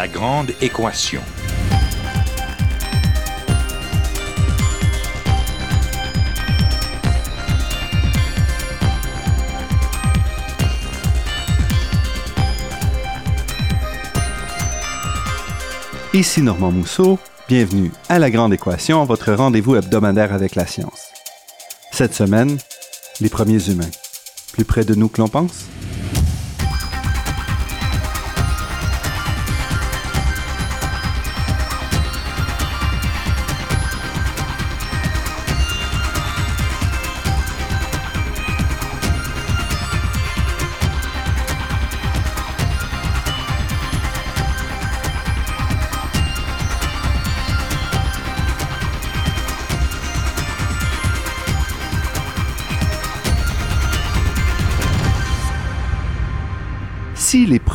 La grande équation. Ici Normand Mousseau, bienvenue à La Grande Équation, votre rendez-vous hebdomadaire avec la science. Cette semaine, les premiers humains. Plus près de nous que l'on pense?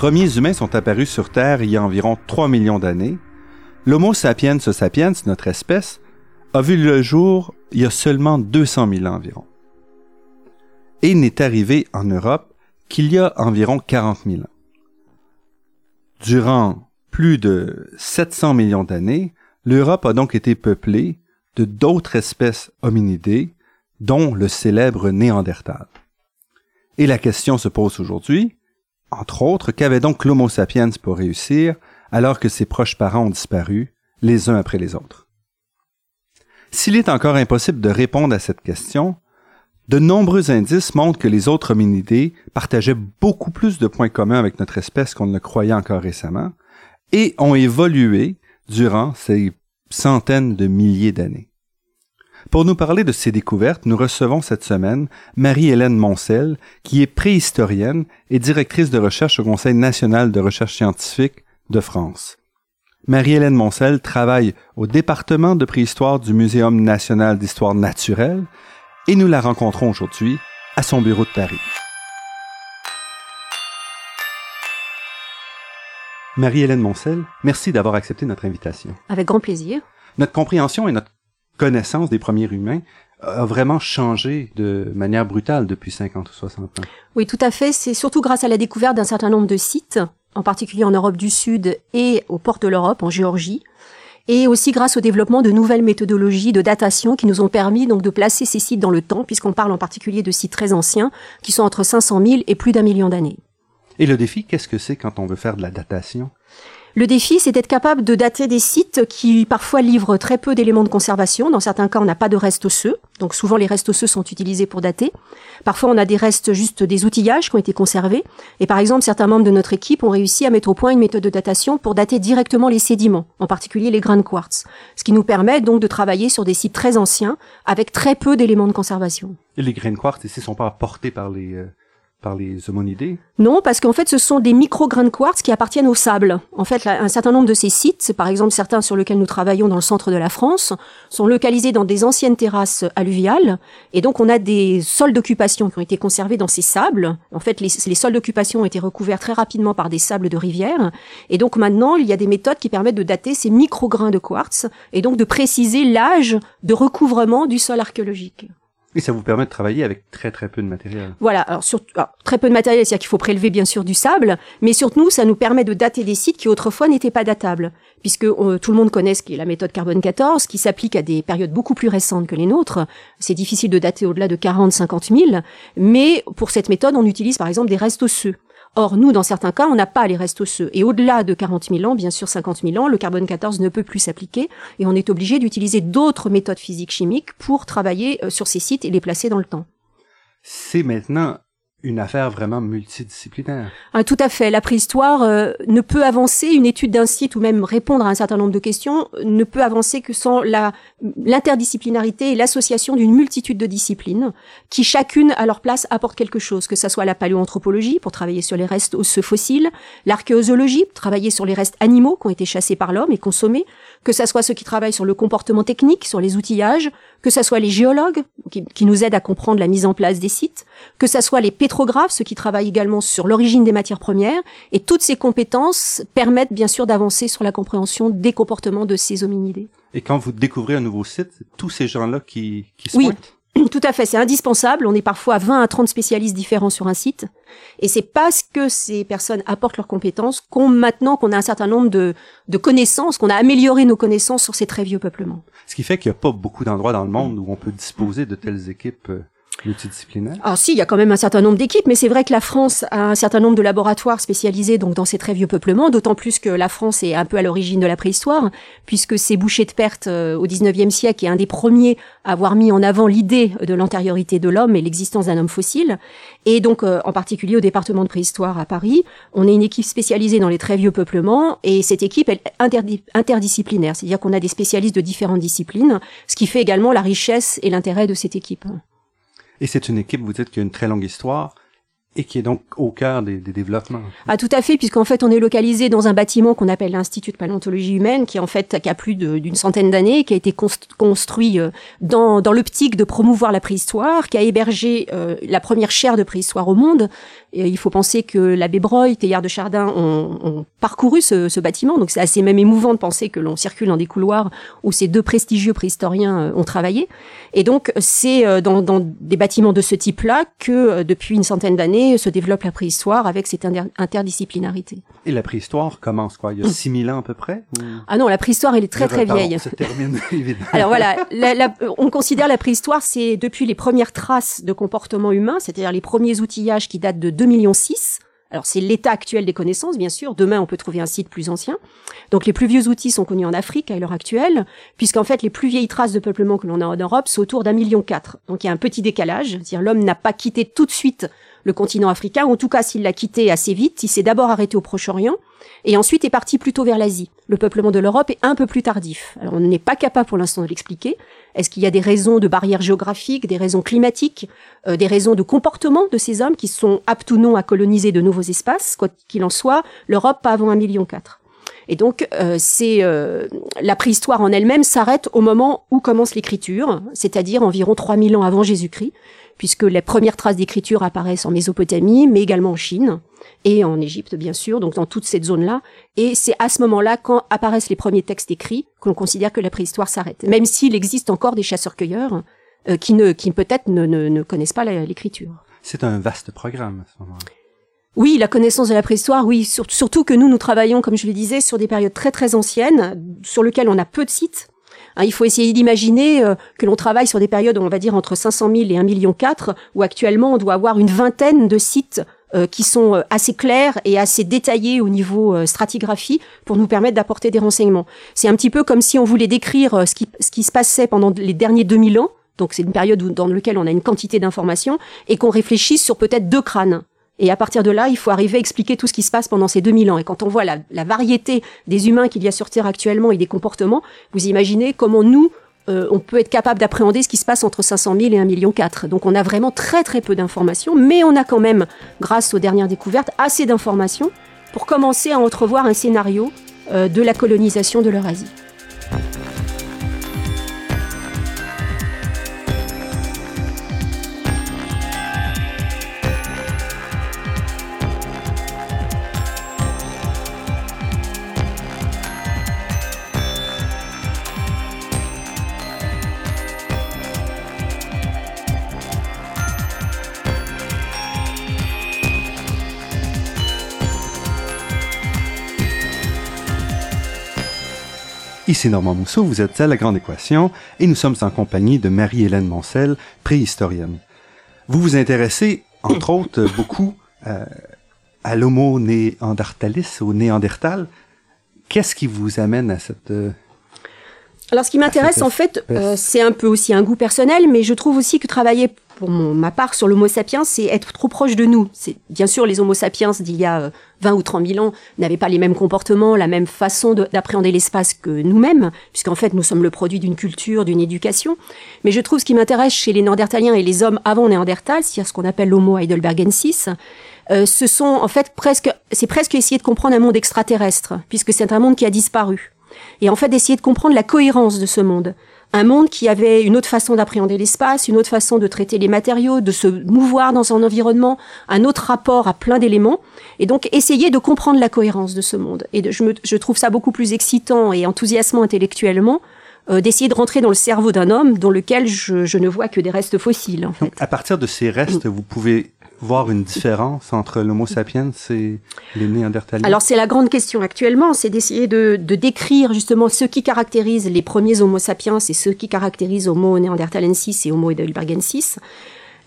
Premiers humains sont apparus sur Terre il y a environ 3 millions d'années, l'Homo sapiens sapiens, notre espèce, a vu le jour il y a seulement 200 000 ans environ. Et n'est arrivé en Europe qu'il y a environ 40 000 ans. Durant plus de 700 millions d'années, l'Europe a donc été peuplée de d'autres espèces hominidées, dont le célèbre Néandertal. Et la question se pose aujourd'hui, entre autres, qu'avait donc l'Homo sapiens pour réussir alors que ses proches parents ont disparu, les uns après les autres? S'il est encore impossible de répondre à cette question, de nombreux indices montrent que les autres hominidés partageaient beaucoup plus de points communs avec notre espèce qu'on ne le croyait encore récemment, et ont évolué durant ces centaines de milliers d'années. Pour nous parler de ces découvertes, nous recevons cette semaine Marie-Hélène Moncel, qui est préhistorienne et directrice de recherche au Conseil national de recherche scientifique de France. Marie-Hélène Moncel travaille au département de préhistoire du Muséum national d'histoire naturelle et nous la rencontrons aujourd'hui à son bureau de Paris. Marie-Hélène Moncel, merci d'avoir accepté notre invitation. Avec grand plaisir. Notre compréhension et notre connaissance des premiers humains a vraiment changé de manière brutale depuis 50 ou 60 ans. Oui, tout à fait. C'est surtout grâce à la découverte d'un certain nombre de sites, en particulier en Europe du Sud et aux portes de l'Europe, en Géorgie, et aussi grâce au développement de nouvelles méthodologies de datation qui nous ont permis donc de placer ces sites dans le temps, puisqu'on parle en particulier de sites très anciens, qui sont entre 500 000 et plus d'un million d'années. Et le défi, qu'est-ce que c'est quand on veut faire de la datation? Le défi, c'est d'être capable de dater des sites qui parfois livrent très peu d'éléments de conservation. Dans certains cas, on n'a pas de restes osseux. Donc souvent, les restes osseux sont utilisés pour dater. Parfois, on a des restes juste des outillages qui ont été conservés. Et par exemple, certains membres de notre équipe ont réussi à mettre au point une méthode de datation pour dater directement les sédiments, en particulier les grains de quartz. Ce qui nous permet donc de travailler sur des sites très anciens avec très peu d'éléments de conservation. Et les grains de quartz ici sont pas apportés par les... Euh les Non, parce qu'en fait, ce sont des micro-grains de quartz qui appartiennent au sable. En fait, un certain nombre de ces sites, par exemple certains sur lesquels nous travaillons dans le centre de la France, sont localisés dans des anciennes terrasses alluviales. Et donc, on a des sols d'occupation qui ont été conservés dans ces sables. En fait, les, les sols d'occupation ont été recouverts très rapidement par des sables de rivière. Et donc, maintenant, il y a des méthodes qui permettent de dater ces micro-grains de quartz et donc de préciser l'âge de recouvrement du sol archéologique. Et ça vous permet de travailler avec très très peu de matériel. Voilà, alors, surtout, très peu de matériel, c'est-à-dire qu'il faut prélever bien sûr du sable, mais surtout ça nous permet de dater des sites qui autrefois n'étaient pas datables, puisque tout le monde connaît ce qui est la méthode carbone 14, qui s'applique à des périodes beaucoup plus récentes que les nôtres. C'est difficile de dater au-delà de 40-50 000, mais pour cette méthode, on utilise par exemple des restes osseux. Or, nous, dans certains cas, on n'a pas les restes osseux. Et au-delà de 40 000 ans, bien sûr 50 000 ans, le carbone 14 ne peut plus s'appliquer et on est obligé d'utiliser d'autres méthodes physiques chimiques pour travailler euh, sur ces sites et les placer dans le temps. C'est maintenant une affaire vraiment multidisciplinaire. Ah, tout à fait. La préhistoire euh, ne peut avancer, une étude d'un site ou même répondre à un certain nombre de questions ne peut avancer que sans la l'interdisciplinarité et l'association d'une multitude de disciplines qui chacune à leur place apporte quelque chose, que ce soit la paléoanthropologie pour travailler sur les restes osseux fossiles, l'archéozoologie, travailler sur les restes animaux qui ont été chassés par l'homme et consommés, que ce soit ceux qui travaillent sur le comportement technique, sur les outillages, que ce soit les géologues qui, qui, nous aident à comprendre la mise en place des sites, que ce soit les pétrographes, ceux qui travaillent également sur l'origine des matières premières, et toutes ces compétences permettent bien sûr d'avancer sur la compréhension des comportements de ces hominidés. Et quand vous découvrez un nouveau site, tous ces gens-là qui, qui se oui. pointent? Tout à fait, c'est indispensable. On est parfois 20 à 30 spécialistes différents sur un site. Et c'est parce que ces personnes apportent leurs compétences qu'on maintenant qu'on a un certain nombre de, de connaissances, qu'on a amélioré nos connaissances sur ces très vieux peuplements. Ce qui fait qu'il n'y a pas beaucoup d'endroits dans le monde où on peut disposer de telles équipes euh, multidisciplinaire Alors si, il y a quand même un certain nombre d'équipes, mais c'est vrai que la France a un certain nombre de laboratoires spécialisés donc dans ces très vieux peuplements, d'autant plus que la France est un peu à l'origine de la préhistoire, puisque c'est Boucher de Perte euh, au 19e siècle est un des premiers à avoir mis en avant l'idée de l'antériorité de l'homme et l'existence d'un homme fossile. Et donc euh, en particulier au département de préhistoire à Paris, on est une équipe spécialisée dans les très vieux peuplements, et cette équipe est interdisciplinaire, c'est-à-dire qu'on a des spécialistes de différentes disciplines, ce qui fait également la richesse et l'intérêt de cette équipe. Et c'est une équipe, vous dites, qui a une très longue histoire et qui est donc au cœur des, des développements. Ah tout à fait, puisqu'en fait on est localisé dans un bâtiment qu'on appelle l'Institut de paléontologie humaine, qui en fait qui a plus d'une centaine d'années, qui a été construit euh, dans, dans l'optique de promouvoir la préhistoire, qui a hébergé euh, la première chaire de préhistoire au monde. Et il faut penser que l'abbé Breuil, Théard de Chardin ont, ont parcouru ce, ce, bâtiment, donc c'est assez même émouvant de penser que l'on circule dans des couloirs où ces deux prestigieux préhistoriens euh, ont travaillé. Et donc c'est dans, dans des bâtiments de ce type-là que depuis une centaine d'années se développe la préhistoire avec cette interdisciplinarité. Et la préhistoire commence quoi? Il y a 6000 ans à peu près Ah non, la préhistoire elle est très très vieille. Se termine, évidemment. Alors voilà, on considère la préhistoire c'est depuis les premières traces de comportement humain, c'est-à-dire les premiers outillages qui datent de 2 millions 6 alors c'est l'état actuel des connaissances, bien sûr. Demain, on peut trouver un site plus ancien. Donc les plus vieux outils sont connus en Afrique à l'heure actuelle, puisqu'en fait les plus vieilles traces de peuplement que l'on a en Europe sont autour d'un million quatre. Donc il y a un petit décalage. C'est-à-dire l'homme n'a pas quitté tout de suite le continent africain. En tout cas, s'il l'a quitté assez vite, il s'est d'abord arrêté au Proche-Orient et ensuite est parti plutôt vers l'Asie. Le peuplement de l'Europe est un peu plus tardif. Alors on n'est pas capable pour l'instant de l'expliquer. Est-ce qu'il y a des raisons de barrières géographiques, des raisons climatiques, euh, des raisons de comportement de ces hommes qui sont aptes ou non à coloniser de nouveaux espaces? Quoi qu'il en soit, l'Europe pas avant un million quatre. Et donc, euh, c'est euh, la préhistoire en elle-même s'arrête au moment où commence l'écriture, c'est-à-dire environ 3000 ans avant Jésus-Christ, puisque les premières traces d'écriture apparaissent en Mésopotamie, mais également en Chine et en Égypte, bien sûr, donc dans toute cette zone-là. Et c'est à ce moment-là, quand apparaissent les premiers textes écrits, que l'on considère que la préhistoire s'arrête. Même s'il existe encore des chasseurs-cueilleurs euh, qui, ne, qui peut-être ne, ne, ne connaissent pas l'écriture. C'est un vaste programme à ce moment-là. Oui, la connaissance de la préhistoire, oui, surtout que nous, nous travaillons, comme je le disais, sur des périodes très très anciennes, sur lesquelles on a peu de sites. Hein, il faut essayer d'imaginer euh, que l'on travaille sur des périodes, on va dire, entre 500 000 et 1 million 4, où actuellement on doit avoir une vingtaine de sites euh, qui sont euh, assez clairs et assez détaillés au niveau stratigraphie pour nous permettre d'apporter des renseignements. C'est un petit peu comme si on voulait décrire ce qui, ce qui se passait pendant les derniers 2000 ans, donc c'est une période dans laquelle on a une quantité d'informations, et qu'on réfléchisse sur peut-être deux crânes. Et à partir de là, il faut arriver à expliquer tout ce qui se passe pendant ces 2000 ans. Et quand on voit la, variété des humains qu'il y a sur Terre actuellement et des comportements, vous imaginez comment nous, euh, on peut être capable d'appréhender ce qui se passe entre 500 000 et 1 million 4. Donc on a vraiment très très peu d'informations, mais on a quand même, grâce aux dernières découvertes, assez d'informations pour commencer à entrevoir un scénario euh, de la colonisation de l'Eurasie. Ici Normand Mousseau, vous êtes à La Grande Équation et nous sommes en compagnie de Marie-Hélène Moncel, préhistorienne. Vous vous intéressez, entre autres, beaucoup euh, à l'homo néandertalis, au néandertal. Qu'est-ce qui vous amène à cette... Euh, Alors ce qui m'intéresse en fait, euh, c'est un peu aussi un goût personnel, mais je trouve aussi que travailler pour ma part sur l'homo sapiens, c'est être trop proche de nous. C'est bien sûr les homo sapiens d'il y a 20 euh, ou 30 000 ans n'avaient pas les mêmes comportements, la même façon d'appréhender l'espace que nous-mêmes, puisqu'en fait nous sommes le produit d'une culture, d'une éducation. Mais je trouve ce qui m'intéresse chez les Néandertaliens et les hommes avant Néandertal, c'est-à-dire ce qu'on appelle l'homo heidelbergensis, euh, ce sont en fait presque, c'est presque essayer de comprendre un monde extraterrestre, puisque c'est un monde qui a disparu. Et en fait d'essayer de comprendre la cohérence de ce monde un monde qui avait une autre façon d'appréhender l'espace, une autre façon de traiter les matériaux, de se mouvoir dans son environnement, un autre rapport à plein d'éléments, et donc essayer de comprendre la cohérence de ce monde. Et je, je trouve ça beaucoup plus excitant et enthousiasmant intellectuellement euh, d'essayer de rentrer dans le cerveau d'un homme dans lequel je, je, ne vois que des restes fossiles. En fait. à partir de ces restes, vous pouvez voir une différence entre l'Homo sapiens et les Néandertaliens Alors c'est la grande question actuellement, c'est d'essayer de, décrire justement ce qui caractérise les premiers Homo sapiens et ce qui caractérise Homo neanderthalensis et Homo heidelbergensis.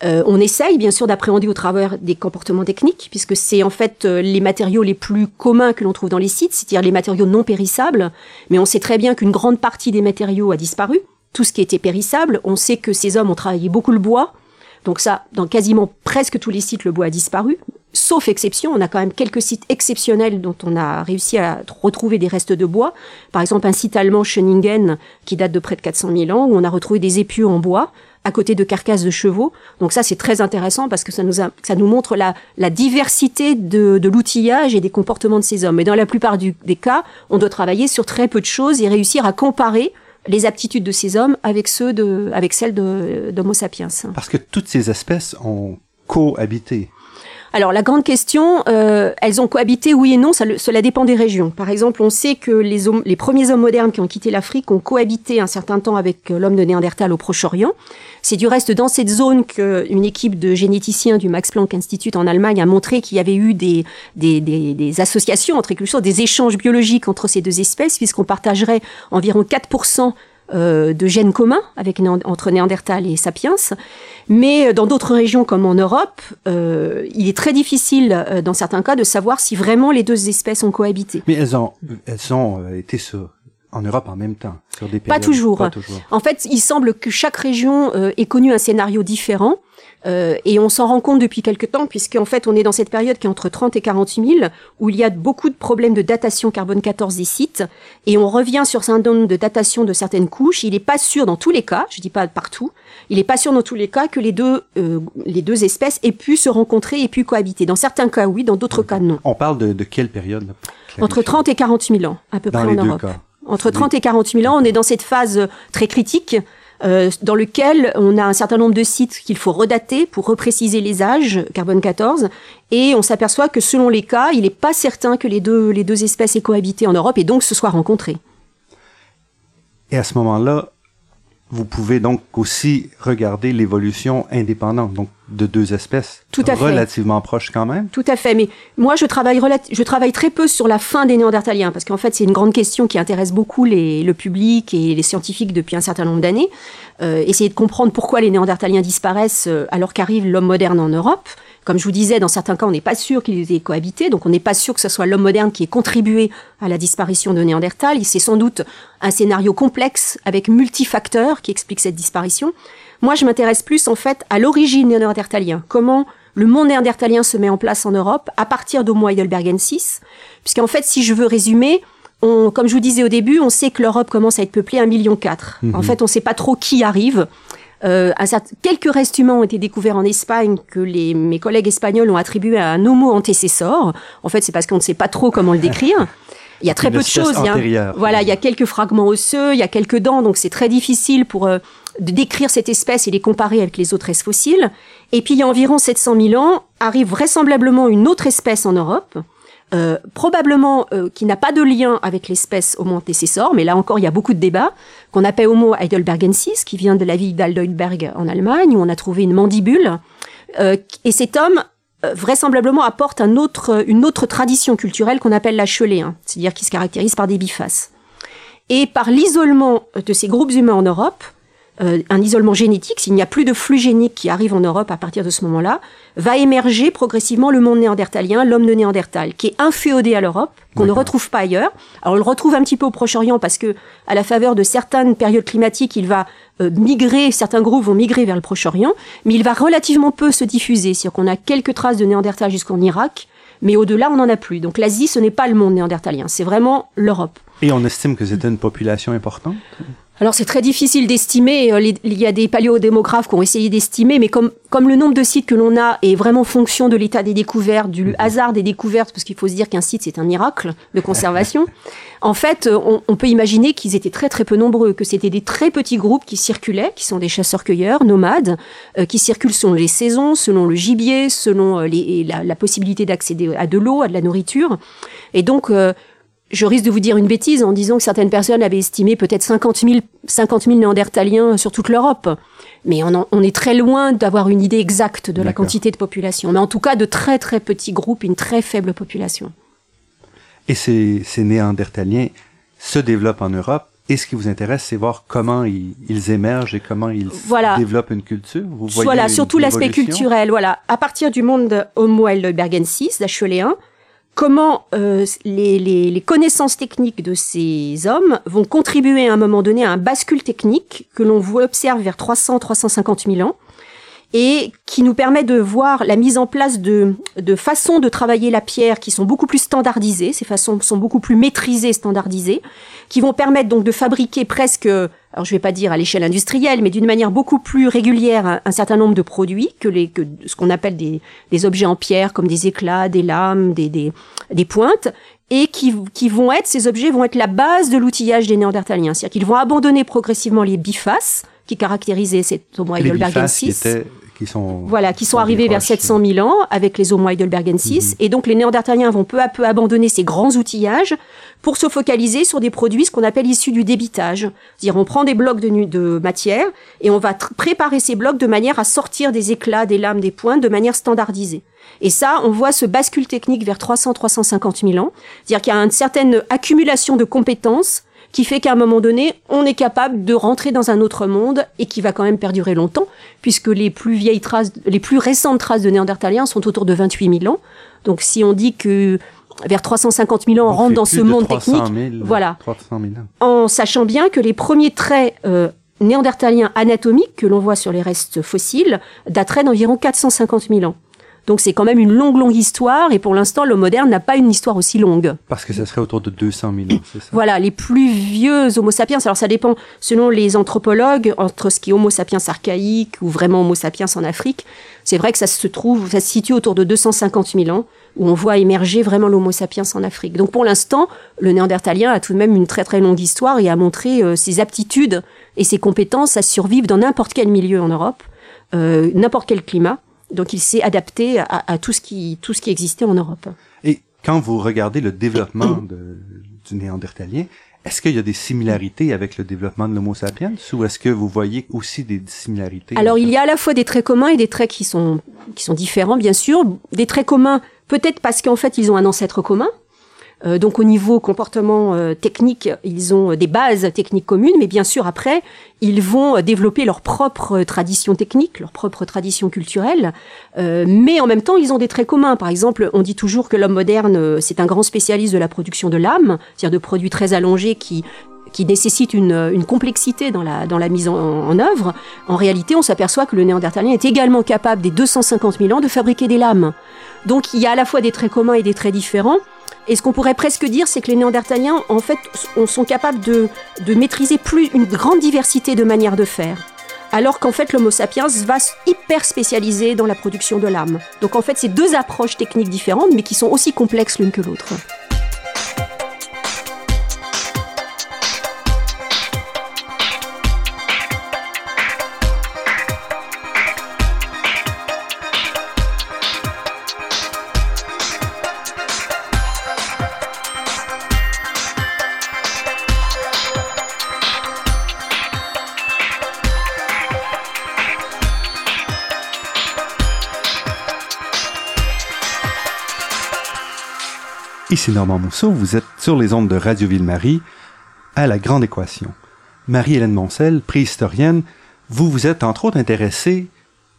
Euh, on essaye bien sûr d'appréhender au travers des comportements techniques, puisque c'est en fait euh, les matériaux les plus communs que l'on trouve dans les sites, c'est-à-dire les matériaux non périssables. Mais on sait très bien qu'une grande partie des matériaux a disparu. Tout ce qui était périssable, on sait que ces hommes ont travaillé beaucoup le bois. Donc ça, dans quasiment presque tous les sites, le bois a disparu. Sauf exception, on a quand même quelques sites exceptionnels dont on a réussi à retrouver des restes de bois. Par exemple, un site allemand, Schöningen, qui date de près de 400 000 ans, où on a retrouvé des épieux en bois à côté de carcasses de chevaux. Donc ça, c'est très intéressant parce que ça nous, ça nous montre la, la diversité de, de l'outillage et des comportements de ces hommes. Mais dans la plupart des cas, on doit travailler sur très peu de choses et réussir à comparer les aptitudes de ces hommes avec ceux de, avec celles d'Homo sapiens. Parce que toutes ces espèces ont cohabité. Alors la grande question, euh, elles ont cohabité oui et non, ça, cela dépend des régions. Par exemple, on sait que les, les premiers hommes modernes qui ont quitté l'Afrique ont cohabité un certain temps avec euh, l'homme de Néandertal au Proche-Orient. C'est du reste dans cette zone qu'une équipe de généticiens du Max Planck Institute en Allemagne a montré qu'il y avait eu des, des, des, des associations entre quelque chose, des échanges biologiques entre ces deux espèces, puisqu'on partagerait environ 4% euh, de gènes communs avec, entre Néandertal et Sapiens. Mais dans d'autres régions comme en Europe, euh, il est très difficile euh, dans certains cas de savoir si vraiment les deux espèces ont cohabité. Mais elles ont, elles ont euh, été sur, en Europe en même temps, sur des périodes, pas, toujours. pas toujours. En fait, il semble que chaque région euh, ait connu un scénario différent. Euh, et on s'en rend compte depuis quelque temps, puisqu'en fait, on est dans cette période qui est entre 30 et 48 000, où il y a beaucoup de problèmes de datation carbone 14 des sites, et on revient sur un nombre de datation de certaines couches. Il n'est pas sûr dans tous les cas, je dis pas partout, il n'est pas sûr dans tous les cas que les deux, euh, les deux espèces aient pu se rencontrer et pu cohabiter. Dans certains cas, oui, dans d'autres cas, non. On parle de, de quelle période Entre 30 et 48 000 ans, à peu près en Europe. Entre 30 et 48 000 ans, on est dans cette phase très critique euh, dans lequel on a un certain nombre de sites qu'il faut redater pour repréciser les âges, carbone 14, et on s'aperçoit que selon les cas, il n'est pas certain que les deux, les deux espèces aient cohabité en Europe et donc se soient rencontrées. Et à ce moment-là, vous pouvez donc aussi regarder l'évolution indépendante de deux espèces Tout à relativement proches quand même. Tout à fait, mais moi je travaille je travaille très peu sur la fin des néandertaliens parce qu'en fait c'est une grande question qui intéresse beaucoup les, le public et les scientifiques depuis un certain nombre d'années. Euh, essayer de comprendre pourquoi les néandertaliens disparaissent euh, alors qu'arrive l'homme moderne en Europe. Comme je vous disais, dans certains cas, on n'est pas sûr qu'ils aient cohabité, donc on n'est pas sûr que ce soit l'homme moderne qui ait contribué à la disparition de Néandertal. C'est sans doute un scénario complexe avec multifacteurs qui explique cette disparition. Moi, je m'intéresse plus en fait à l'origine des Néandertaliens. Comment le monde néandertalien se met en place en Europe à partir d'Homo heidelbergensis, puisqu'en fait, si je veux résumer, on, comme je vous disais au début, on sait que l'Europe commence à être peuplée à 1,4 million. Mhm. En fait, on ne sait pas trop qui arrive. Euh, quelques restes humains ont été découverts en Espagne que les, mes collègues espagnols ont attribué à un homo antécéssor. En fait, c'est parce qu'on ne sait pas trop comment le décrire. Il y a très peu de choses. Il y a, voilà, il y a quelques fragments osseux, il y a quelques dents, donc c'est très difficile pour euh, de décrire cette espèce et les comparer avec les autres fossiles. Et puis il y a environ 700 000 ans, arrive vraisemblablement une autre espèce en Europe, euh, probablement euh, qui n'a pas de lien avec l'espèce Homo antecessor, mais là encore il y a beaucoup de débats, qu'on appelle Homo heidelbergensis, qui vient de la ville d'Heidelberg en Allemagne, où on a trouvé une mandibule. Euh, et cet homme euh, vraisemblablement apporte un autre, une autre tradition culturelle qu'on appelle la chelée, hein, c'est-à-dire qui se caractérise par des bifaces. Et par l'isolement de ces groupes humains en Europe, euh, un isolement génétique, s'il n'y a plus de flux génique qui arrive en Europe à partir de ce moment-là, va émerger progressivement le monde néandertalien, l'homme de Néandertal, qui est inféodé à l'Europe, qu'on ne retrouve pas ailleurs. Alors on le retrouve un petit peu au Proche-Orient parce que, à la faveur de certaines périodes climatiques, il va euh, migrer, certains groupes vont migrer vers le Proche-Orient, mais il va relativement peu se diffuser. C'est-à-dire qu'on a quelques traces de Néandertal jusqu'en Irak, mais au-delà, on n'en a plus. Donc l'Asie, ce n'est pas le monde néandertalien, c'est vraiment l'Europe. Et on estime que c'était une population importante? Alors c'est très difficile d'estimer. Euh, il y a des paléodémographes qui ont essayé d'estimer, mais comme, comme le nombre de sites que l'on a est vraiment fonction de l'état des découvertes, du mhm. hasard des découvertes, parce qu'il faut se dire qu'un site c'est un miracle de conservation. en fait, euh, on, peut imaginer qu'ils étaient très très peu nombreux, que c'était des très petits groupes qui circulaient, qui sont des chasseurs-cueilleurs nomades, euh, qui circulent selon les saisons, selon le gibier, selon les, la, possibilité d'accéder à de l'eau, à de la nourriture. Et donc je risque de vous dire une bêtise en disant que certaines personnes avaient estimé peut-être 50 000, 50 000 néandertaliens sur toute l'Europe. Mais on, on, est très loin d'avoir une idée exacte de la quantité de population. Mais en tout cas, de très très petits groupes, une très faible population. Et ces, ces néandertaliens se développent en Europe. Et ce qui vous intéresse, c'est voir comment ils, ils, émergent et comment ils voilà. développent une culture. Vous voyez voilà, surtout l'aspect culturel. Voilà, à partir du monde Homo heidelbergensis d'Acheléen, comment euh, les, les, les, connaissances techniques de ces hommes vont contribuer à un moment donné à un bascule technique que l'on observe vers 300-350 000 ans et qui nous permet de voir la mise en place de, de façons de travailler la pierre qui sont beaucoup plus standardisées, ces façons sont beaucoup plus maîtrisées, standardisées, qui vont permettre donc de fabriquer presque, alors je vais pas dire à l'échelle industrielle, mais d'une manière beaucoup plus régulière un, un, certain nombre de produits que, les, que ce qu'on appelle des, des objets en pierre comme des éclats, des lames, des, des, des pointes, et qui, qui, vont être, ces objets vont être la base de l'outillage des Néandertaliens. C'est-à-dire qu'ils vont abandonner progressivement les bifaces qui caractérisaient cet Homo heidelbergensis qui sont voilà qui sont arrivés vers 700 000 ans avec les Homo heidelbergensis mm et donc les Néandertaliens vont peu à peu abandonner ces grands outillages pour se focaliser sur des produits ce qu'on appelle issus du débitage, c'est-à-dire on prend des blocs de, de matière et on va préparer ces blocs de manière à sortir des éclats, des lames, des pointes de manière standardisée. Et ça, on voit ce bascule technique vers 300-350 000 ans, c'est-à-dire qu'il y a une certaine accumulation de compétences qui fait qu'à un moment donné, on est capable de rentrer dans un autre monde et qui va quand même perdurer longtemps, puisque les plus vieilles traces, les plus récentes traces de Néandertaliens sont autour de 28 000 ans. Donc si on dit que vers 350 000 ans, on rentre dans ce monde technique, voilà, 300 000 en sachant bien que les premiers traits euh, néandertaliens anatomiques que l'on voit sur les restes fossiles dateraient d'environ 450 000 ans. Donc c'est quand même une longue, longue histoire, et pour l'instant, l'homme moderne n'a pas une histoire aussi longue. Parce que ça serait autour de 200 000 ans, c'est ça? Voilà, les plus vieux Homo sapiens, alors ça dépend selon les anthropologues, entre ce qui est Homo sapiens archaïque ou vraiment Homo sapiens en Afrique. C'est vrai que ça se trouve, ça se situe autour de 250 000 ans, où on voit émerger vraiment l'Homo sapiens en Afrique. Donc pour l'instant, le néandertalien a tout de même une très très longue histoire et a montré euh, ses aptitudes et ses compétences à survivre dans n'importe quel milieu en Europe, euh, n'importe quel climat. Donc il s'est adapté à, à, tout, ce qui, tout ce qui existait en Europe. Et quand vous regardez le développement de, du néandertalien, est-ce qu'il y a des similarités avec le développement de l'Homo sapiens ou est-ce que vous voyez aussi des similarités Alors il y a à la fois des traits communs et des traits qui sont, qui sont différents, bien sûr. Des traits communs, peut-être parce qu'en fait ils ont un ancêtre commun, euh, donc au niveau comportement euh, technique, ils ont des bases techniques communes, mais bien sûr après, ils vont développer leur propre tradition technique, leur propre tradition culturelle, euh, mais en même temps, ils ont des traits communs. Par exemple, on dit toujours que l'homme moderne, c'est un grand spécialiste de la production de lames, c'est-à-dire de produits très allongés qui qui nécessitent une, une, complexité dans la, dans la mise en, en œuvre, en réalité, on s'aperçoit que le néandertalien est également capable, des 250 000 ans, de fabriquer des lames. Donc il y a à la fois des traits communs et des traits différents, et ce qu'on pourrait presque dire, c'est que les Néandertaliens, en fait, sont capables de, de maîtriser plus une grande diversité de manières de faire. Alors qu'en fait, l'Homo sapiens va hyper spécialiser dans la production de l'âme. Donc en fait, c'est deux approches techniques différentes, mais qui sont aussi complexes l'une que l'autre. Ici Normand Mousseau, vous êtes sur les ondes de Radio Ville-Marie à la Grande Équation. Marie-Hélène Moncel, préhistorienne, vous vous êtes entre autres intéressée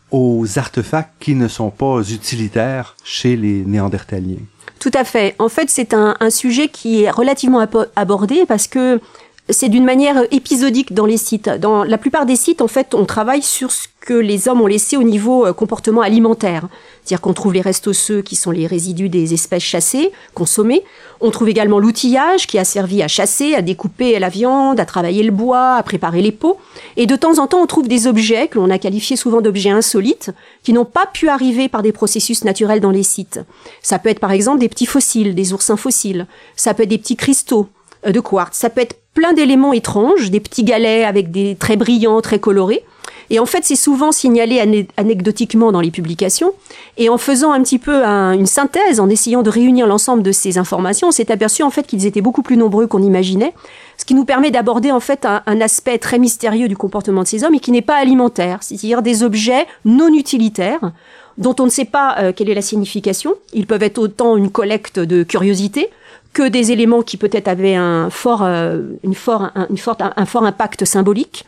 aux artefacts qui ne sont pas utilitaires chez les Néandertaliens. Tout à fait. En fait, c'est un, sujet qui est relativement abordé parce que c'est d'une manière épisodique dans les sites. Dans la plupart des sites, en fait, on travaille sur ce que les hommes ont laissé au niveau euh, comportement alimentaire. C'est-à-dire qu'on trouve les restes osseux qui sont les résidus des espèces chassées, consommées. On trouve également l'outillage qui a servi à chasser, à découper la viande, à travailler le bois, à préparer les pots. Et de temps en temps, on trouve des objets que l'on a qualifiés souvent d'objets insolites qui n'ont pas pu arriver par des processus naturels dans les sites. Ça peut être par exemple des petits fossiles, des oursins fossiles. Ça peut être des petits cristaux de quartz. Ça peut être plein d'éléments étranges, des petits galets avec des traits brillants, très colorés. Et en fait, c'est souvent signalé anecdotiquement dans les publications. Et en faisant un petit peu une synthèse, en essayant de réunir l'ensemble de ces informations, on s'est aperçu en fait qu'ils étaient beaucoup plus nombreux qu'on imaginait, ce qui nous permet d'aborder en fait un, un, aspect très mystérieux du comportement de ces hommes et qui n'est pas alimentaire, c'est-à-dire des objets non utilitaires dont on ne sait pas euh, quelle est la signification. Ils peuvent être autant une collecte de curiosité que des éléments qui peut-être avaient un fort, euh, une fort, un, une forte, un, fort impact symbolique,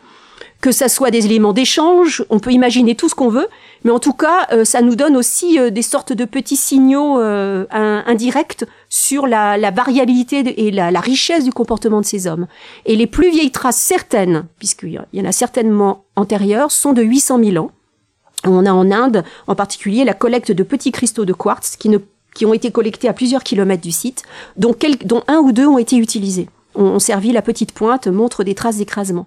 que ça soit des éléments d'échange, on peut imaginer tout ce qu'on veut, mais en tout cas, euh, ça nous donne aussi des sortes de petits signaux indirects sur la, la variabilité et la, la, richesse du comportement de ces hommes. Et les plus vieilles traces certaines, puisqu'il y en a certainement antérieures, sont de 800 000 ans. On a en Inde, en particulier, la collecte de petits cristaux de quartz qui, ne, qui ont été collectés à plusieurs kilomètres du site, dont, dont un ou deux ont été utilisés ont servi la petite pointe, montre des traces d'écrasement.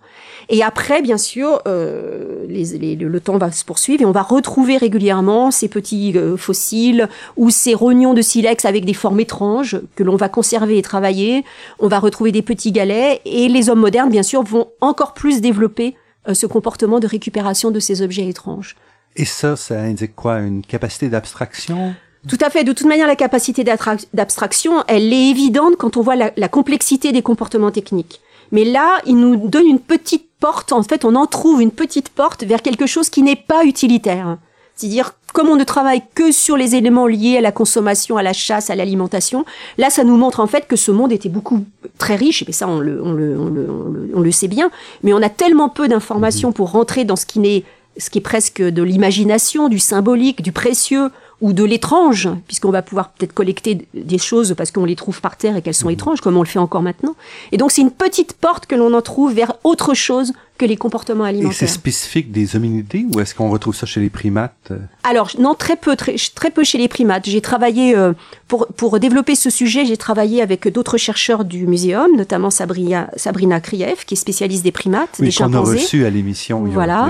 Et après, bien sûr, euh, les, le temps va se poursuivre et on va retrouver régulièrement ces petits euh, fossiles ou ces rognons de silex avec des formes étranges que l'on va conserver et travailler. On va retrouver des petits galets et les hommes modernes, bien sûr, vont encore plus développer euh, ce comportement de récupération de ces objets étranges. Et ça, ça indique quoi? Une capacité d'abstraction? Tout à fait. De toute manière, la capacité d'abstraction, elle est évidente quand on voit la, la, complexité des comportements techniques. Mais là, il nous donne une petite porte. En fait, on en trouve une petite porte vers quelque chose qui n'est pas utilitaire. C'est-à-dire, comme on ne travaille que sur les éléments liés à la consommation, à la chasse, à l'alimentation, là, ça nous montre en fait que ce monde était beaucoup très riche, et ça, on le, on le, on le, on le sait bien, mais on a tellement peu d'informations pour rentrer dans ce qui n'est ce qui est presque de l'imagination, du symbolique, du précieux ou de l'étrange, puisqu'on va pouvoir peut-être collecter des choses parce qu'on les trouve par terre et qu'elles sont mhm. étranges, comme on le fait encore maintenant. Et donc c'est une petite porte que l'on en trouve vers autre chose que les comportements alimentaires. Et c'est spécifique des hominidés ou est-ce qu'on retrouve ça chez les primates Alors non, très peu, très, très peu chez les primates. J'ai travaillé euh, pour pour développer ce sujet, j'ai travaillé avec d'autres chercheurs du muséum, notamment Sabrina Sabrina Kriev, qui est spécialiste des primates, oui, des chimpanzés. qu'on a reçu à l'émission. Voilà.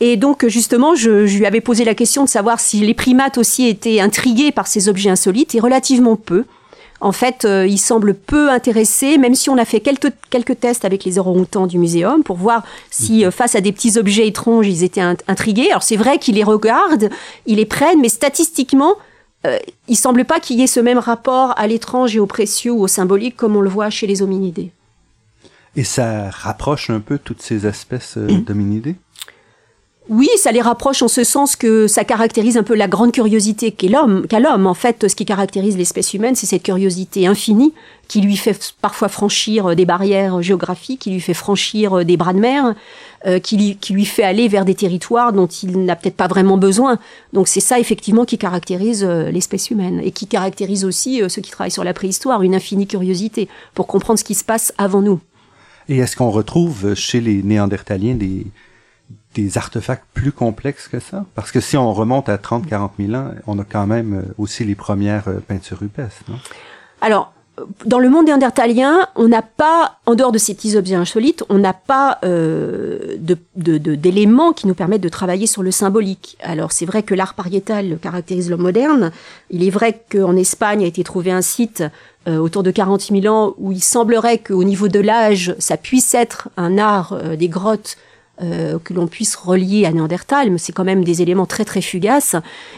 Et donc justement, je, je lui avais posé la question de savoir si les primates aussi étaient intrigués par ces objets insolites, et relativement peu en fait, euh, ils semblent peu intéressés, même si on a fait quelques, quelques tests avec les orang-outans du muséum pour voir si, mhm. euh, face à des petits objets étranges, ils étaient intrigués. Alors c'est vrai qu'ils les regardent, ils les prennent, mais statistiquement, euh, il semble pas qu'il y ait ce même rapport à l'étrange et au précieux ou au symbolique comme on le voit chez les hominidés. Et ça rapproche un peu toutes ces espèces euh, d'hominidés? Oui, ça les rapproche en ce sens que ça caractérise un peu la grande curiosité qu'est l'homme, qu'a l'homme. En fait, ce qui caractérise l'espèce humaine, c'est cette curiosité infinie qui lui fait parfois franchir des barrières géographiques, qui lui fait franchir des bras de mer, euh, qui, lui, qui lui fait aller vers des territoires dont il n'a peut-être pas vraiment besoin. Donc c'est ça effectivement qui caractérise euh, l'espèce humaine et qui caractérise aussi euh, ceux qui travaillent sur la préhistoire, une infinie curiosité pour comprendre ce qui se passe avant nous. Et est-ce qu'on retrouve chez les Néandertaliens des, des artefacts plus complexes que ça? Parce que si on remonte à 30-40 000 ans, on a quand même euh, aussi les premières euh, peintures rupestres, non? Alors, dans le monde néandertalien, on n'a pas, en dehors de ces petits objets insolites, on n'a pas euh, d'éléments qui nous permettent de travailler sur le symbolique. Alors c'est vrai que l'art pariétal caractérise l'homme moderne. Il est vrai qu'en Espagne a été trouvé un site autour de 40 000 ans où il semblerait qu'au niveau de l'âge, ça puisse être un art des grottes euh, que l'on puisse relier à Néandertal, mais c'est quand même des éléments très très fugaces,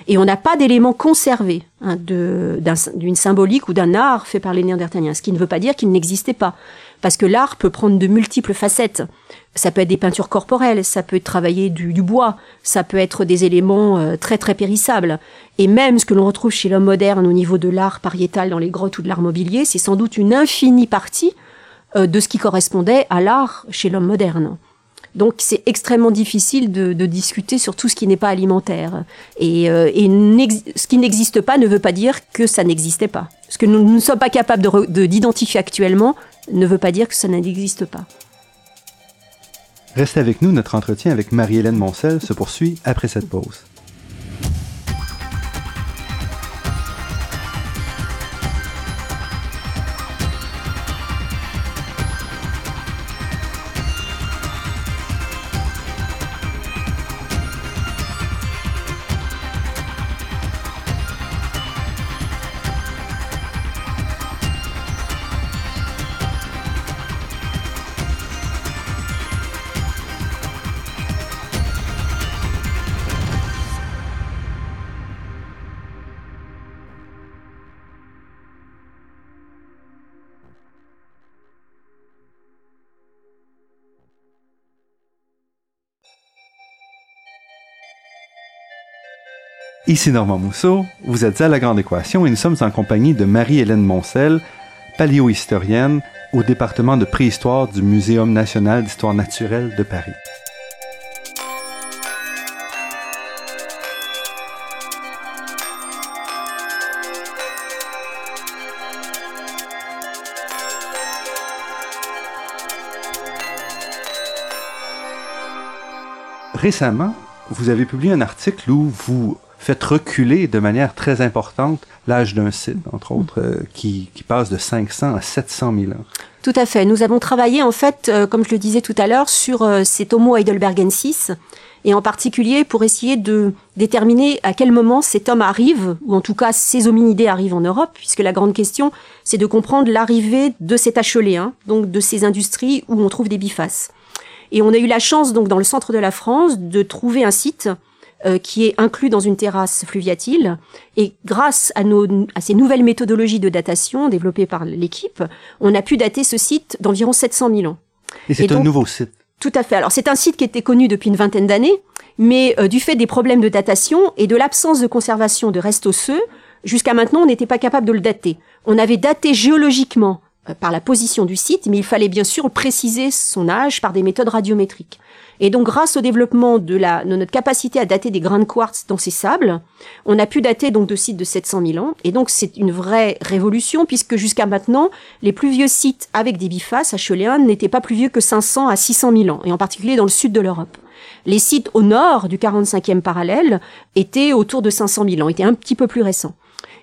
et on n'a pas d'éléments conservés hein, d'une symbolique ou d'un art fait par les Néandertaliens, ce qui ne veut pas dire qu'il n'existait pas, parce que l'art peut prendre de multiples facettes. Ça peut être des peintures corporelles, ça peut être travailler du, du bois, ça peut être des éléments euh, très très périssables, et même ce que l'on retrouve chez l'homme moderne au niveau de l'art pariétal dans les grottes ou de l'art mobilier, c'est sans doute une infinie partie euh, de ce qui correspondait à l'art chez l'homme moderne. Donc c'est extrêmement difficile de, discuter sur tout ce qui n'est pas alimentaire. Et, euh, ce qui n'existe pas ne veut pas dire que ça n'existait pas. Ce que nous ne sommes pas capables d'identifier actuellement ne veut pas dire que ça n'existe pas. Restez avec nous, notre entretien avec Marie-Hélène Moncel se poursuit après cette pause. Ici Normand Mousseau, vous êtes à La Grande Équation et nous sommes en compagnie de Marie-Hélène Moncel, paléohistorienne au département de préhistoire du Muséum national d'histoire naturelle de Paris. Récemment, vous avez publié un article où vous faites reculer de manière très importante l'âge d'un site, entre autres, euh, qui, qui, passe de 500 à 700 000 ans. Tout à fait. Nous avons travaillé, en fait, euh, comme je le disais tout à l'heure, sur euh, cet Homo heidelbergensis, et en particulier pour essayer de déterminer à quel moment cet homme arrive, ou en tout cas ces hominidés arrivent en Europe, puisque la grande question, c'est de comprendre l'arrivée de cet acheléen, donc de ces industries où on trouve des bifaces. Et on a eu la chance, donc, dans le centre de la France, de trouver un site euh, qui est inclus dans une terrasse fluviatile. Et grâce à, nos, à ces nouvelles méthodologies de datation développées par l'équipe, on a pu dater ce site d'environ 700 000 ans. Et c'est un nouveau site Tout à fait. Alors c'est un site qui était connu depuis une vingtaine d'années, mais euh, du fait des problèmes de datation et de l'absence de conservation de restes osseux, jusqu'à maintenant on n'était pas capable de le dater. On avait daté géologiquement par la position du site, mais il fallait bien sûr préciser son âge par des méthodes radiométriques. Et donc, grâce au développement de, la, de notre capacité à dater des grains de quartz dans ces sables, on a pu dater donc de sites de 700 000 ans. Et donc, c'est une vraie révolution puisque jusqu'à maintenant, les plus vieux sites avec des bifaces acheléens n'étaient pas plus vieux que 500 à 600 000 ans, et en particulier dans le sud de l'Europe. Les sites au nord du 45e parallèle étaient autour de 500 000 ans, étaient un petit peu plus récents.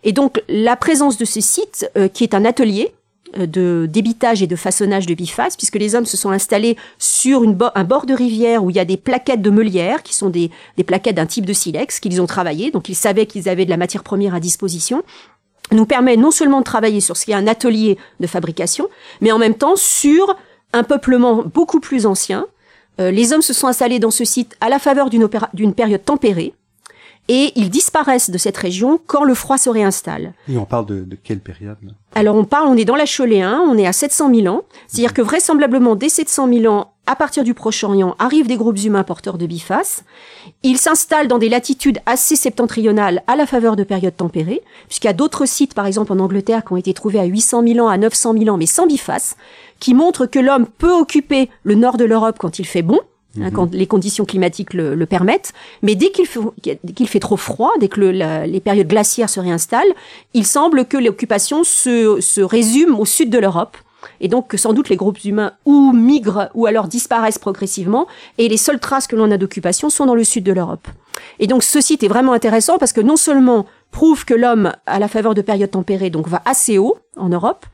Et donc, la présence de ce site, euh, qui est un atelier, euh, de débitage et de façonnage de bifaces, puisque les hommes se sont installés sur une un bord de rivière où il y a des plaquettes de meulière, qui sont des, des plaquettes d'un type de silex qu'ils ont travaillé, donc ils savaient qu'ils avaient de la matière première à disposition. Nous permet non seulement de travailler sur ce qui est un atelier de fabrication, mais en même temps sur un peuplement beaucoup plus ancien. Euh, les hommes se sont installés dans ce site à la faveur d'une période tempérée, et ils disparaissent de cette région quand le froid se réinstalle. Et on parle de, de quelle période? Alors on parle, on est dans la Choléen, on est à 700 000 ans, c'est-à-dire que vraisemblablement dès 700 000 ans, à partir du Proche-Orient, arrivent des groupes humains porteurs de bifaces. Ils s'installent dans des latitudes assez septentrionales à la faveur de périodes tempérées, puisqu'il y a d'autres sites, par exemple en Angleterre, qui ont été trouvés à 800 000 ans, à 900 000 ans, mais sans bifaces, qui montrent que l'homme peut occuper le nord de l'Europe quand il fait bon, Hein, mhm. quand les conditions climatiques le, le permettent. Mais dès qu'il fait, fait trop froid, dès que le, la, les périodes glaciaires se réinstallent, il semble que l'occupation se, se résume au sud de l'Europe. Et donc que sans doute les groupes humains ou migrent ou alors disparaissent progressivement, et les seules traces que l'on a d'occupation sont dans le sud de l'Europe. Et donc ce site est vraiment intéressant parce que non seulement prouve que l'homme, à la faveur de périodes tempérées, donc va assez haut en Europe,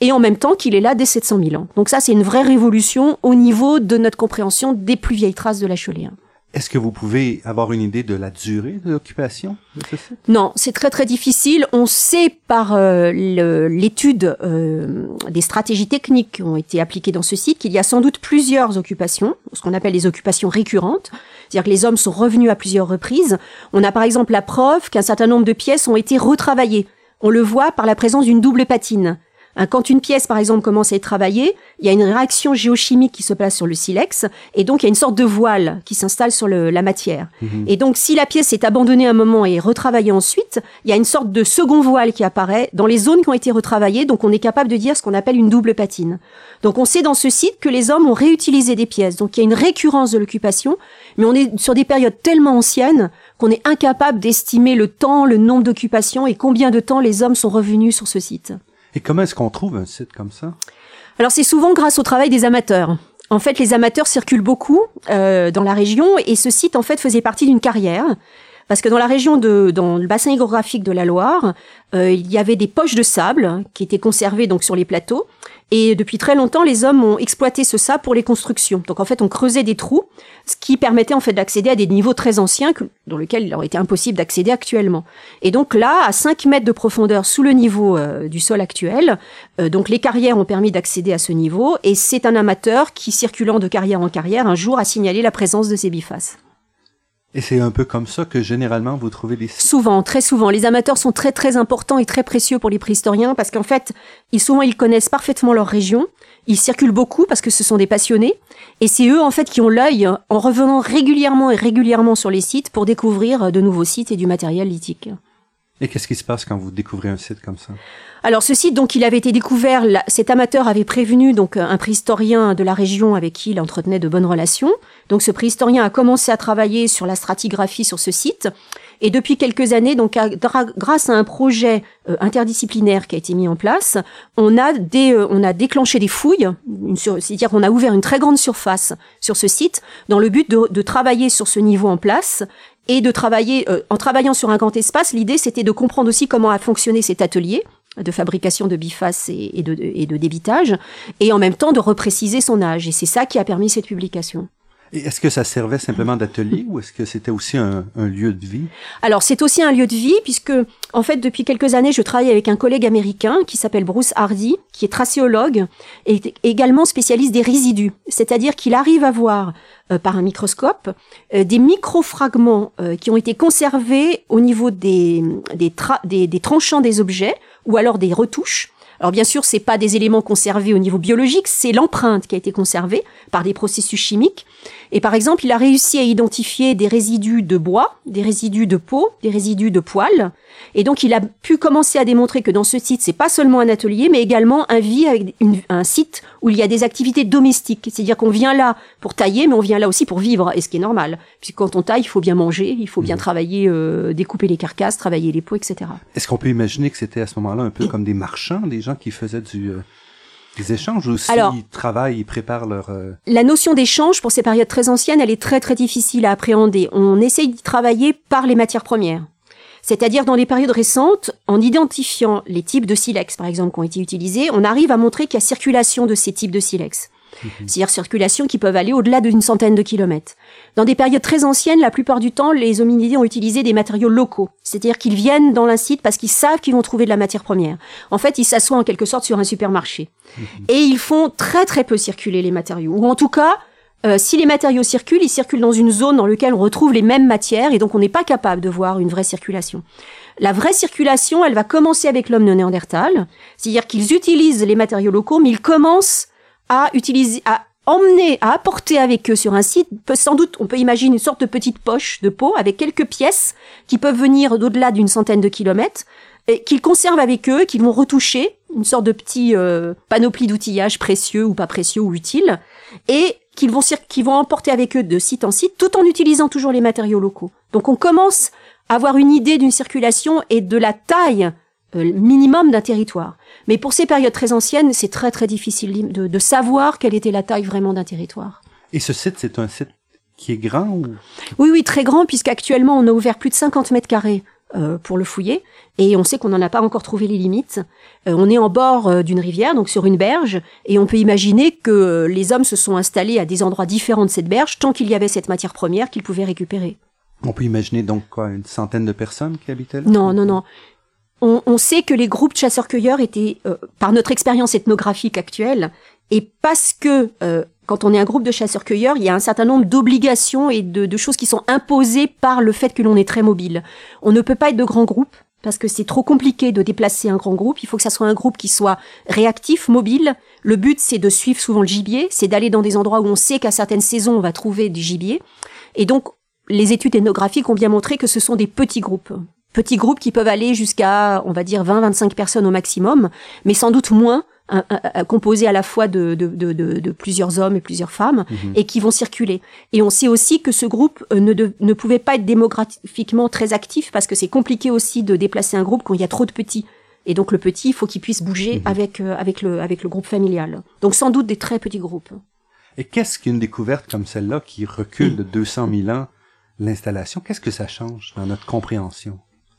et en même temps qu'il est là dès 700 000 ans. Donc ça, c'est une vraie révolution au niveau de notre compréhension des plus vieilles traces de l'acheléen. Est-ce que vous pouvez avoir une idée de la durée de l'occupation de ce site? Non, c'est très très difficile. On sait par euh, l'étude euh, des stratégies techniques qui ont été appliquées dans ce site qu'il y a sans doute plusieurs occupations, ce qu'on appelle les occupations récurrentes, c'est-à-dire que les hommes sont revenus à plusieurs reprises. On a par exemple la preuve qu'un certain nombre de pièces ont été retravaillées. On le voit par la présence d'une double patine. Hein, quand une pièce, par exemple, commence à être travaillée, il y a une réaction géochimique qui se place sur le silex, et donc il y a une sorte de voile qui s'installe sur le, la matière. Mhm. Et donc, si la pièce est abandonnée un moment et retravaillée ensuite, il y a une sorte de second voile qui apparaît dans les zones qui ont été retravaillées, donc on est capable de dire ce qu'on appelle une double patine. Donc on sait dans ce site que les hommes ont réutilisé des pièces, donc il y a une récurrence de l'occupation, mais on est sur des périodes tellement anciennes qu'on est incapable d'estimer le temps, le nombre d'occupations et combien de temps les hommes sont revenus sur ce site. Et comment est-ce qu'on trouve un site comme ça? Alors c'est souvent grâce au travail des amateurs. En fait, les amateurs circulent beaucoup euh, dans la région et ce site en fait faisait partie d'une carrière parce que dans la région de, dans le bassin hydrographique de la Loire, euh, il y avait des poches de sable qui étaient conservées donc sur les plateaux. Et depuis très longtemps, les hommes ont exploité ce sable pour les constructions. Donc en fait, on creusait des trous, ce qui permettait en fait d'accéder à des niveaux très anciens dans lesquels il aurait été impossible d'accéder actuellement. Et donc là, à 5 mètres de profondeur sous le niveau euh, du sol actuel, euh, donc les carrières ont permis d'accéder à ce niveau. Et c'est un amateur qui, circulant de carrière en carrière, un jour a signalé la présence de ces bifaces. Et c'est un peu comme ça que généralement vous trouvez des Souvent, très souvent. Les amateurs sont très très importants et très précieux pour les préhistoriens parce qu'en fait, ils souvent ils connaissent parfaitement leur région. Ils circulent beaucoup parce que ce sont des passionnés. Et c'est eux, en fait, qui ont l'œil en revenant régulièrement et régulièrement sur les sites pour découvrir de nouveaux sites et du matériel lithique. Et qu'est-ce qui se passe quand vous découvrez un site comme ça? Alors ce site, donc, il avait été découvert. cet amateur avait prévenu donc un préhistorien de la région avec qui il entretenait de bonnes relations. Donc ce préhistorien a commencé à travailler sur la stratigraphie sur ce site. Et depuis quelques années, donc grâce à un projet euh, interdisciplinaire qui a été mis en place, on a euh, déclenché des fouilles, c'est-à-dire qu'on a ouvert une très grande surface sur ce site dans le but de travailler sur ce niveau en place et de travailler euh, en travaillant sur un grand espace. L'idée, c'était de comprendre aussi comment a fonctionné cet atelier de fabrication de bifaces et, de, et de débitage, et en même temps de repréciser son âge. Et c'est ça qui a permis cette publication. Est-ce que ça servait simplement d'atelier ou est-ce que c'était aussi un, lieu de vie? Alors c'est aussi un lieu de vie puisque en fait depuis quelques années je travaille avec un collègue américain qui s'appelle Bruce Hardy qui est tracéologue et également spécialiste des résidus, c'est-à-dire qu'il arrive à voir euh, par un microscope euh, des microfragments euh, qui ont été conservés au niveau des, des, des, des tranchants des objets ou alors des retouches. Alors bien sûr, c'est pas des éléments conservés au niveau biologique, c'est l'empreinte qui a été conservée par des processus chimiques. Et par exemple, il a réussi à identifier des résidus de bois, des résidus de peau, des résidus de poils. Et donc, il a pu commencer à démontrer que dans ce site, c'est pas seulement un atelier, mais également un vie avec un site où il y a des activités domestiques. C'est-à-dire qu'on vient là pour tailler, mais on vient là aussi pour vivre, et ce qui est normal. Puisque quand on taille, il faut bien manger, il faut bien mmh. travailler, euh, découper les carcasses, travailler les peaux, etc. Est-ce qu'on peut imaginer que c'était à ce moment-là un peu comme des marchands, des gens qui faisaient du... Euh, des échanges ou s'ils travaillent, ils préparent leur... Euh, La notion d'échange, pour ces périodes très anciennes, elle est très très difficile à appréhender. On essaye d'y travailler par les matières premières. C'est-à-dire dans les périodes récentes, en identifiant les types de silex, par exemple, qui ont été utilisés, on arrive à montrer qu'il y a circulation de ces types de silex. Mhm. C'est-à-dire circulation qui peuvent aller au-delà d'une centaine de kilomètres. Dans des périodes très anciennes, la plupart du temps, les hominidés ont utilisé des matériaux locaux. C'est-à-dire qu'ils viennent dans un site parce qu'ils savent qu'ils vont trouver de la matière première. En fait, ils s'assoient en quelque sorte sur un supermarché. Mhm. Et ils font très très peu circuler les matériaux. Ou en tout cas, euh, si les matériaux circulent, ils circulent dans une zone dans laquelle on retrouve les mêmes matières et donc on n'est pas capable de voir une vraie circulation. La vraie circulation, elle va commencer avec l'homme de Néandertal, c'est-à-dire qu'ils utilisent les matériaux locaux, mais ils commencent à utiliser, à emmener, à apporter avec eux sur un site, sans doute, on peut imaginer une sorte de petite poche de peau avec quelques pièces qui peuvent venir d'au-delà d'une centaine de kilomètres, et qu'ils conservent avec eux, qu'ils vont retoucher, une sorte de petit euh, panoplie d'outillage précieux ou pas précieux ou utile, et qu'ils vont, qu'ils vont emporter avec eux de site en site, tout en utilisant toujours les matériaux locaux. Donc on commence à avoir une idée d'une circulation et de la taille minimum d'un territoire. Mais pour ces périodes très anciennes, c'est très très difficile de, de, savoir quelle était la taille vraiment d'un territoire. Et ce site, c'est un site qui est grand ou... Oui, oui, très grand, puisqu'actuellement on a ouvert plus de 50 mètres carrés euh, pour le fouiller. Et on sait qu'on n'en a pas encore trouvé les limites. Euh, on est en bord euh, d'une rivière, donc sur une berge, et on peut imaginer que les hommes se sont installés à des endroits différents de cette berge tant qu'il y avait cette matière première qu'ils pouvaient récupérer. On peut imaginer donc quoi, une centaine de personnes qui habitaient là? Non, non, non. On, on, sait que les groupes de chasseurs-cueilleurs étaient, par notre expérience ethnographique actuelle, et parce que quand on est un groupe de chasseurs-cueilleurs, il y a un certain nombre d'obligations et de, choses qui sont imposées par le fait que l'on est très mobile. On ne peut pas être de grands groupes parce que c'est trop compliqué de déplacer un grand groupe. Il faut que ça soit un groupe qui soit réactif, mobile. Le but, c'est de suivre souvent le gibier, c'est d'aller dans des endroits où on sait qu'à certaines saisons, on va trouver du gibier. Et donc, les études ethnographiques ont bien montré que ce sont des petits groupes. Petits groupes qui peuvent aller jusqu'à, on va dire, 20-25 personnes au maximum, mais sans doute moins composé à la fois de, de, de, de, plusieurs hommes et plusieurs femmes, mhm. et qui vont circuler. Et on sait aussi que ce groupe euh, ne, ne pouvait pas être démographiquement très actif parce que c'est compliqué aussi de déplacer un groupe quand il y a trop de petits. Et donc le petit, il faut qu'il puisse bouger mhm. avec, euh, avec, le, avec le groupe familial. Donc sans doute des très petits groupes. Et qu'est-ce qu'une découverte comme celle-là qui recule de 200 000 ans l'installation, qu'est-ce que ça change dans notre compréhension?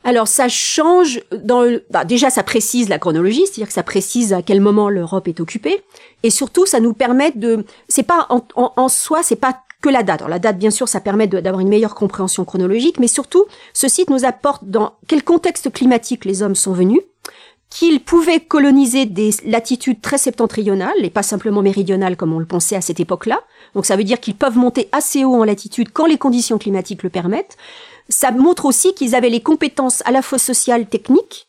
Alors ça change dans le... bah, déjà ça précise la chronologie, c'est-à-dire que ça précise à quel moment l'Europe est occupée, et surtout ça nous permet de, c'est pas en, en, soi, c'est pas que la date. Alors la date bien sûr ça permet d'avoir une meilleure compréhension chronologique, mais surtout ce site nous apporte dans quel contexte climatique les hommes sont venus, qu'ils pouvaient coloniser des latitudes très septentrionales et pas simplement méridionales comme on le pensait à cette époque-là. Donc ça veut dire qu'ils peuvent monter assez haut en latitude quand les conditions climatiques le permettent ça montre aussi qu'ils avaient les compétences à la fois sociales, techniques,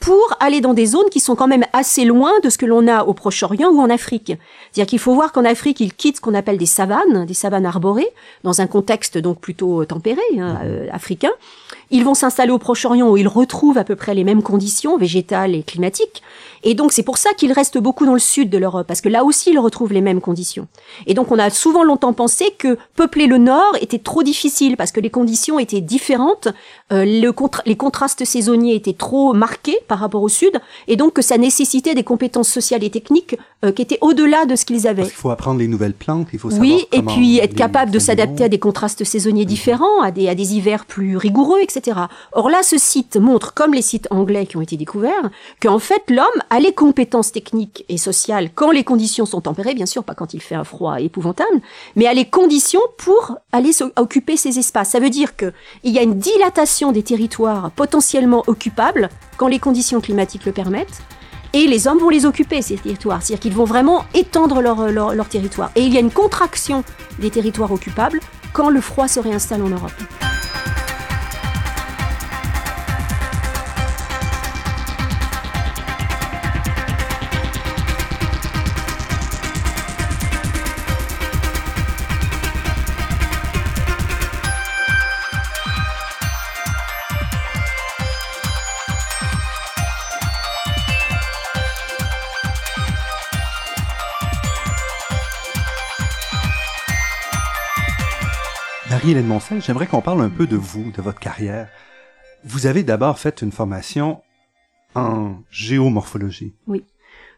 pour aller dans des zones qui sont quand même assez loin de ce que l'on a au Proche-Orient ou en Afrique. C'est-à-dire qu'il faut voir qu'en Afrique, ils quittent ce qu'on appelle des savanes, des savanes arborées, dans un contexte donc plutôt tempéré, hein, euh, africain. Ils vont s'installer au Proche-Orient où ils retrouvent à peu près les mêmes conditions végétales et climatiques. Et donc c'est pour ça qu'ils restent beaucoup dans le sud de l'Europe, parce que là aussi ils retrouvent les mêmes conditions. Et donc on a souvent longtemps pensé que peupler le nord était trop difficile, parce que les conditions étaient différentes, euh, le les contrastes saisonniers étaient trop marqués par rapport au sud, et donc que ça nécessitait des compétences sociales et techniques euh, qui étaient au-delà de ce qu'ils avaient. il faut apprendre les nouvelles plantes, il faut savoir Oui, et puis être capable de s'adapter à des contrastes saisonniers mhm. différents, à des, à des hivers plus rigoureux, etc. Or là, ce site montre, comme les sites anglais qui ont été découverts, qu'en fait, l'homme a les compétences techniques et sociales quand les conditions sont tempérées, bien sûr, pas quand il fait un froid épouvantable, mais a les conditions pour aller occuper ces espaces. Ça veut dire qu'il y a une dilatation des territoires potentiellement occupables quand les conditions climatiques le permettent, et les hommes vont les occuper, ces territoires. C'est-à-dire qu'ils vont vraiment étendre leur territoire. Et il y a une contraction des territoires occupables quand le froid se réinstalle en Europe. Marie-Hélène Moncel, j'aimerais qu'on parle un peu de vous, de votre carrière. Vous avez d'abord fait une formation en géomorphologie. Oui,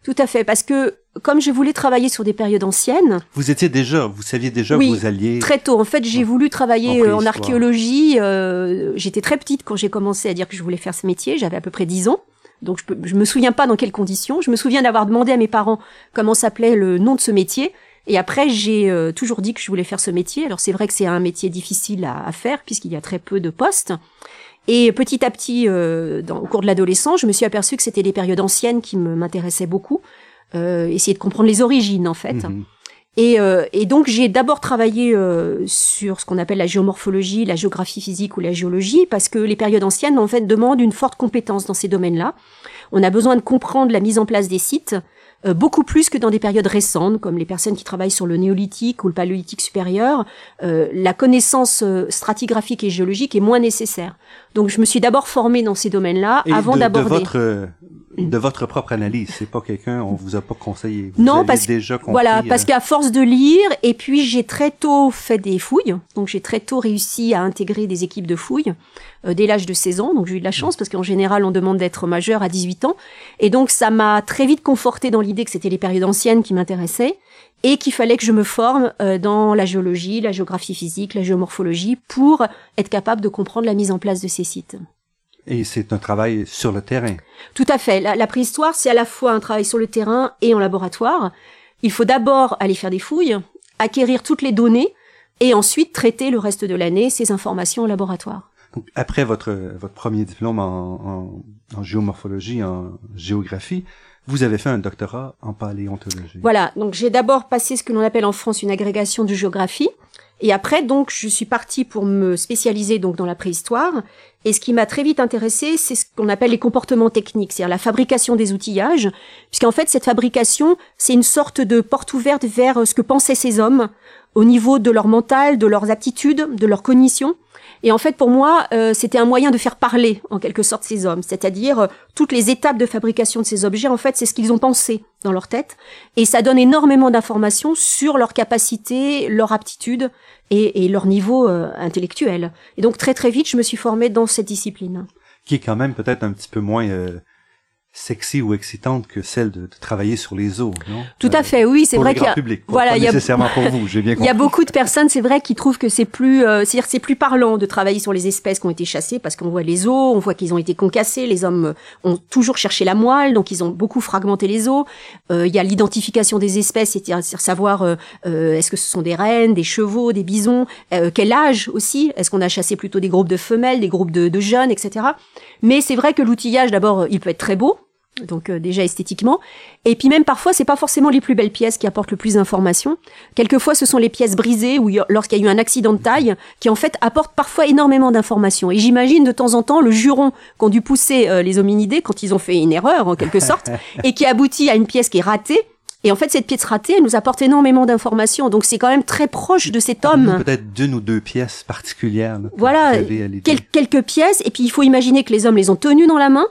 tout à fait, parce que comme je voulais travailler sur des périodes anciennes. Vous étiez déjà, vous saviez déjà que vous alliez. Très tôt. En fait, j'ai voulu travailler en, archéologie. Euh, J'étais très petite quand j'ai commencé à dire que je voulais faire ce métier. J'avais à peu près 10 ans. Donc je, peux, je me souviens pas dans quelles conditions. Je me souviens d'avoir demandé à mes parents comment s'appelait le nom de ce métier. Et après, j'ai euh, toujours dit que je voulais faire ce métier. Alors c'est vrai que c'est un métier difficile à, faire puisqu'il y a très peu de postes. Et petit à petit, euh, dans, au cours de l'adolescence, je me suis aperçue que c'était les périodes anciennes qui m'intéressaient beaucoup. Euh, essayer de comprendre les origines, en fait. Mhm. Et, euh, et, donc j'ai d'abord travaillé sur ce qu'on appelle la géomorphologie, la géographie physique ou la géologie, parce que les périodes anciennes en fait demandent une forte compétence dans ces domaines-là. On a besoin de comprendre la mise en place des sites, euh, beaucoup plus que dans des périodes récentes, comme les personnes qui travaillent sur le néolithique ou le paléolithique supérieur, euh, la connaissance euh, stratigraphique et géologique est moins nécessaire. Donc je me suis d'abord formée dans ces domaines-là avant d'aborder. De votre, de votre propre analyse, c'est pas quelqu'un, on vous a pas conseillé. non, parce déjà voilà, parce qu'à force de lire, et puis j'ai très tôt fait des fouilles, donc j'ai très tôt réussi à intégrer des équipes de fouilles. Euh, dès l'âge de 16 ans. Donc j'ai eu de la chance parce qu'en général on demande d'être majeur à 18 ans. Et donc ça m'a très vite conforté dans l'idée que c'était les périodes anciennes qui m'intéressaient et qu'il fallait que je me forme euh, dans la géologie, la géographie physique, la géomorphologie pour être capable de comprendre la mise en place de ces sites. Et c'est un travail sur le terrain. Tout à fait. La, la préhistoire, c'est à la fois un travail sur le terrain et en laboratoire. Il faut d'abord aller faire des fouilles, acquérir toutes les données et ensuite traiter le reste de l'année ces informations au laboratoire. Donc, après votre, votre premier diplôme en, en, géomorphologie, en géographie, vous avez fait un doctorat en paléontologie. Voilà, donc j'ai d'abord passé ce que l'on appelle en France une agrégation de géographie. Et après, donc, je suis partie pour me spécialiser donc dans la préhistoire. Et ce qui m'a très vite intéressé, c'est ce qu'on appelle les comportements techniques, c'est-à-dire la fabrication des outillages, puisqu'en fait, cette fabrication, c'est une sorte de porte ouverte vers ce que pensaient ces hommes au niveau de leur mental, de leurs attitudes, de leur cognition. Et en fait, pour moi, euh, c'était un moyen de faire parler, en quelque sorte, ces hommes. C'est-à-dire, euh, toutes les étapes de fabrication de ces objets, en fait, c'est ce qu'ils ont pensé dans leur tête. Et ça donne énormément d'informations sur leur capacité, leur aptitude et, leur niveau euh, intellectuel. Et donc, très très vite, je me suis formée dans cette discipline. Qui est quand même peut-être un petit peu moins sexy ou excitante que celle de, travailler sur les eaux, non? Tout à fait, oui, c'est vrai qu'il y a public, voilà, il y a nécessairement pour vous, j'ai bien compris. Il y a beaucoup de personnes, c'est vrai, qui trouvent que c'est plus, euh, c'est-à-dire c'est plus parlant de travailler sur les espèces qui ont été chassées parce qu'on voit les os, on voit qu'ils ont été concassés, les hommes ont toujours cherché la moelle, donc ils ont beaucoup fragmenté les os. Euh, il y a l'identification des espèces, c'est-à-dire savoir euh, euh, est-ce que ce sont des rennes, des chevaux, des bisons, euh, quel âge aussi, est-ce qu'on a chassé plutôt des groupes de femelles, des groupes de, de jeunes, etc. Mais c'est vrai que l'outillage, d'abord, il peut être très beau, donc euh, déjà esthétiquement. Et puis même parfois, c'est pas forcément les plus belles pièces qui apportent le plus d'informations. Quelquefois, ce sont les pièces brisées ou lorsqu'il y a eu un accident de taille qui en fait apportent parfois énormément d'informations. Et j'imagine de temps en temps le juron qu'ont dû pousser euh, les hominidés quand ils ont fait une erreur en quelque sorte et qui aboutit à une pièce qui est ratée. Et en fait, cette pièce ratée, elle nous apporte énormément d'informations. Donc, c'est quand même très proche de cet homme. Peut-être d'une ou deux pièces particulières. voilà, quelques pièces. Et puis, il faut imaginer que les hommes les ont tenues dans la main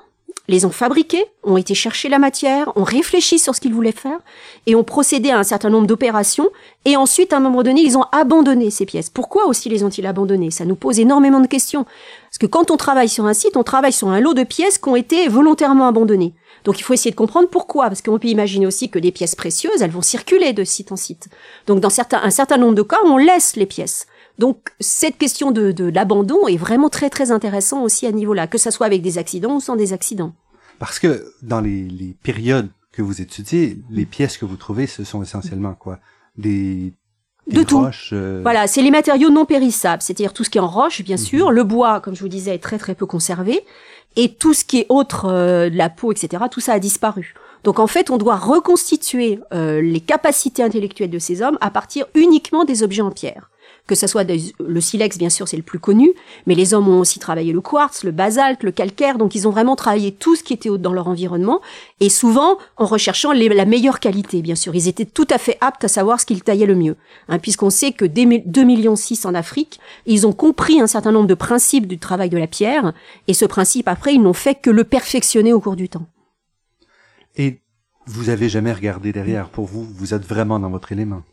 les ont fabriqués, ont été chercher la matière, ont réfléchi sur ce qu'ils voulaient faire et ont procédé à un certain nombre d'opérations. Et ensuite, à un moment donné, ils ont abandonné ces pièces. Pourquoi aussi les ont-ils abandonnées? Ça nous pose énormément de questions. Parce que quand on travaille sur un site, on travaille sur un lot de pièces qui ont été volontairement abandonnées. Donc il faut essayer de comprendre pourquoi, parce qu'on peut imaginer aussi que des pièces précieuses, elles vont circuler de site en site. Donc dans certains, un certain nombre de cas, on laisse les pièces. Donc cette question de, de l'abandon est vraiment très très intéressant aussi à niveau là, que ça soit avec des accidents ou sans des accidents. Parce que dans les, les périodes que vous étudiez, les pièces que vous trouvez, ce sont essentiellement quoi? Des de tout. Euh, voilà, c'est les matériaux non périssables, c'est-à-dire tout ce qui est en roche, bien mhm. sûr. Le bois, comme je vous disais, est très très peu conservé, et tout ce qui est autre, euh, de la peau, etc. Tout ça a disparu. Donc en fait, on doit reconstituer euh, les capacités intellectuelles de ces hommes à partir uniquement des objets en pierre que ce soit le silex, bien sûr, c'est le plus connu, mais les hommes ont aussi travaillé le quartz, le basalte, le calcaire, donc ils ont vraiment travaillé tout ce qui était dans leur environnement, et souvent en recherchant la meilleure qualité, bien sûr. Ils étaient tout à fait aptes à savoir ce qu'ils taillaient le mieux, hein, puisqu'on sait que dès 2 millions 6 en Afrique, ils ont compris un certain nombre de principes du travail de la pierre, et ce principe, après, ils n'ont fait que le perfectionner au cours du temps. Et vous avez jamais regardé derrière, pour vous, vous êtes vraiment dans votre élément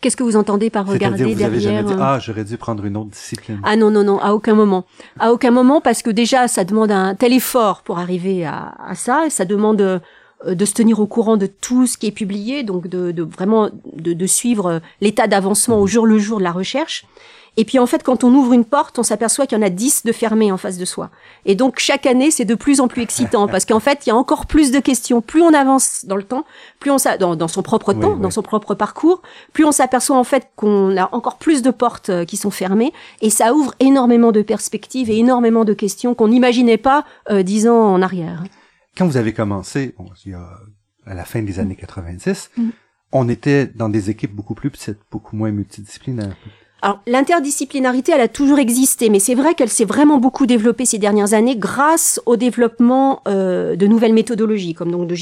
Qu'est-ce que vous entendez par regarder vous derrière avez jamais dit, Ah, j'aurais dû prendre une autre discipline. Ah non, non, non, à aucun moment. À aucun moment, parce que déjà, ça demande un tel effort pour arriver à, à ça. Ça demande euh, de se tenir au courant de tout ce qui est publié, donc de, de vraiment de, de suivre l'état d'avancement au jour le jour de la recherche. Et puis en fait, quand on ouvre une porte, on s'aperçoit qu'il y en a dix de fermés en face de soi. Et donc chaque année, c'est de plus en plus excitant parce qu'en fait, il y a encore plus de questions. Plus on avance dans le temps, plus on dans, dans son propre temps, dans son propre parcours, plus on s'aperçoit en fait qu'on a encore plus de portes euh, qui sont fermées et ça ouvre énormément de perspectives et énormément de questions qu'on n'imaginait pas euh, dix ans en arrière. Quand vous avez commencé, bon, il y a, à la fin des années 90, mm. on était dans des équipes beaucoup plus petites, beaucoup moins multidisciplinaires. Alors l'interdisciplinarité, elle a toujours existé, mais c'est vrai qu'elle s'est vraiment beaucoup développée ces dernières années grâce au développement euh, de nouvelles méthodologies, comme donc de,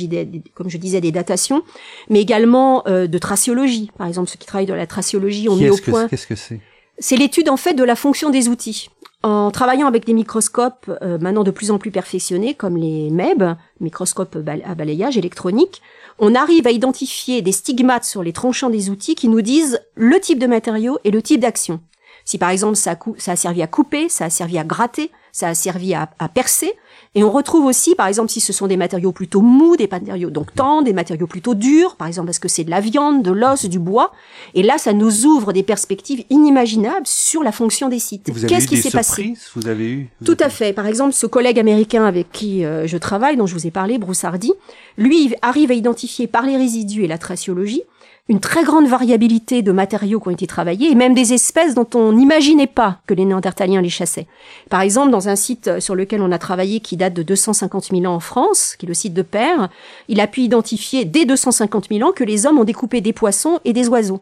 comme je disais des datations, mais également euh, de traciologie. Par exemple, ceux qui travaillent dans la traciologie ont mis au point. Qu'est-ce que c'est? C'est l'étude en fait de la fonction des outils. En travaillant avec des microscopes euh, maintenant de plus en plus perfectionnés, comme les MEB, microscopes à balayage électronique, on arrive à identifier des stigmates sur les tranchants des outils qui nous disent le type de matériau et le type d'action. Si par exemple ça a, servi à couper, ça a servi à gratter, ça a servi à percer, et on retrouve aussi, par exemple, si ce sont des matériaux plutôt mous, des matériaux donc tendres, des matériaux plutôt durs, par exemple parce que c'est de la viande, de l'os, du bois. Et là, ça nous ouvre des perspectives inimaginables sur la fonction des sites. Qu'est-ce qui s'est passé Vous avez eu Tout à fait. Par exemple, ce collègue américain avec qui euh, je travaille, dont je vous ai parlé, Bruce Hardy, lui arrive à identifier par les résidus et la traciologie une très grande variabilité de matériaux qui ont été travaillés et même des espèces dont on n'imaginait pas que les Néandertaliens les chassaient. Par exemple, dans un site sur lequel on a travaillé qui date de 250 000 ans en France, qui est le site de Père, il a pu identifier dès 250 000 ans que les hommes ont découpé des poissons et des oiseaux.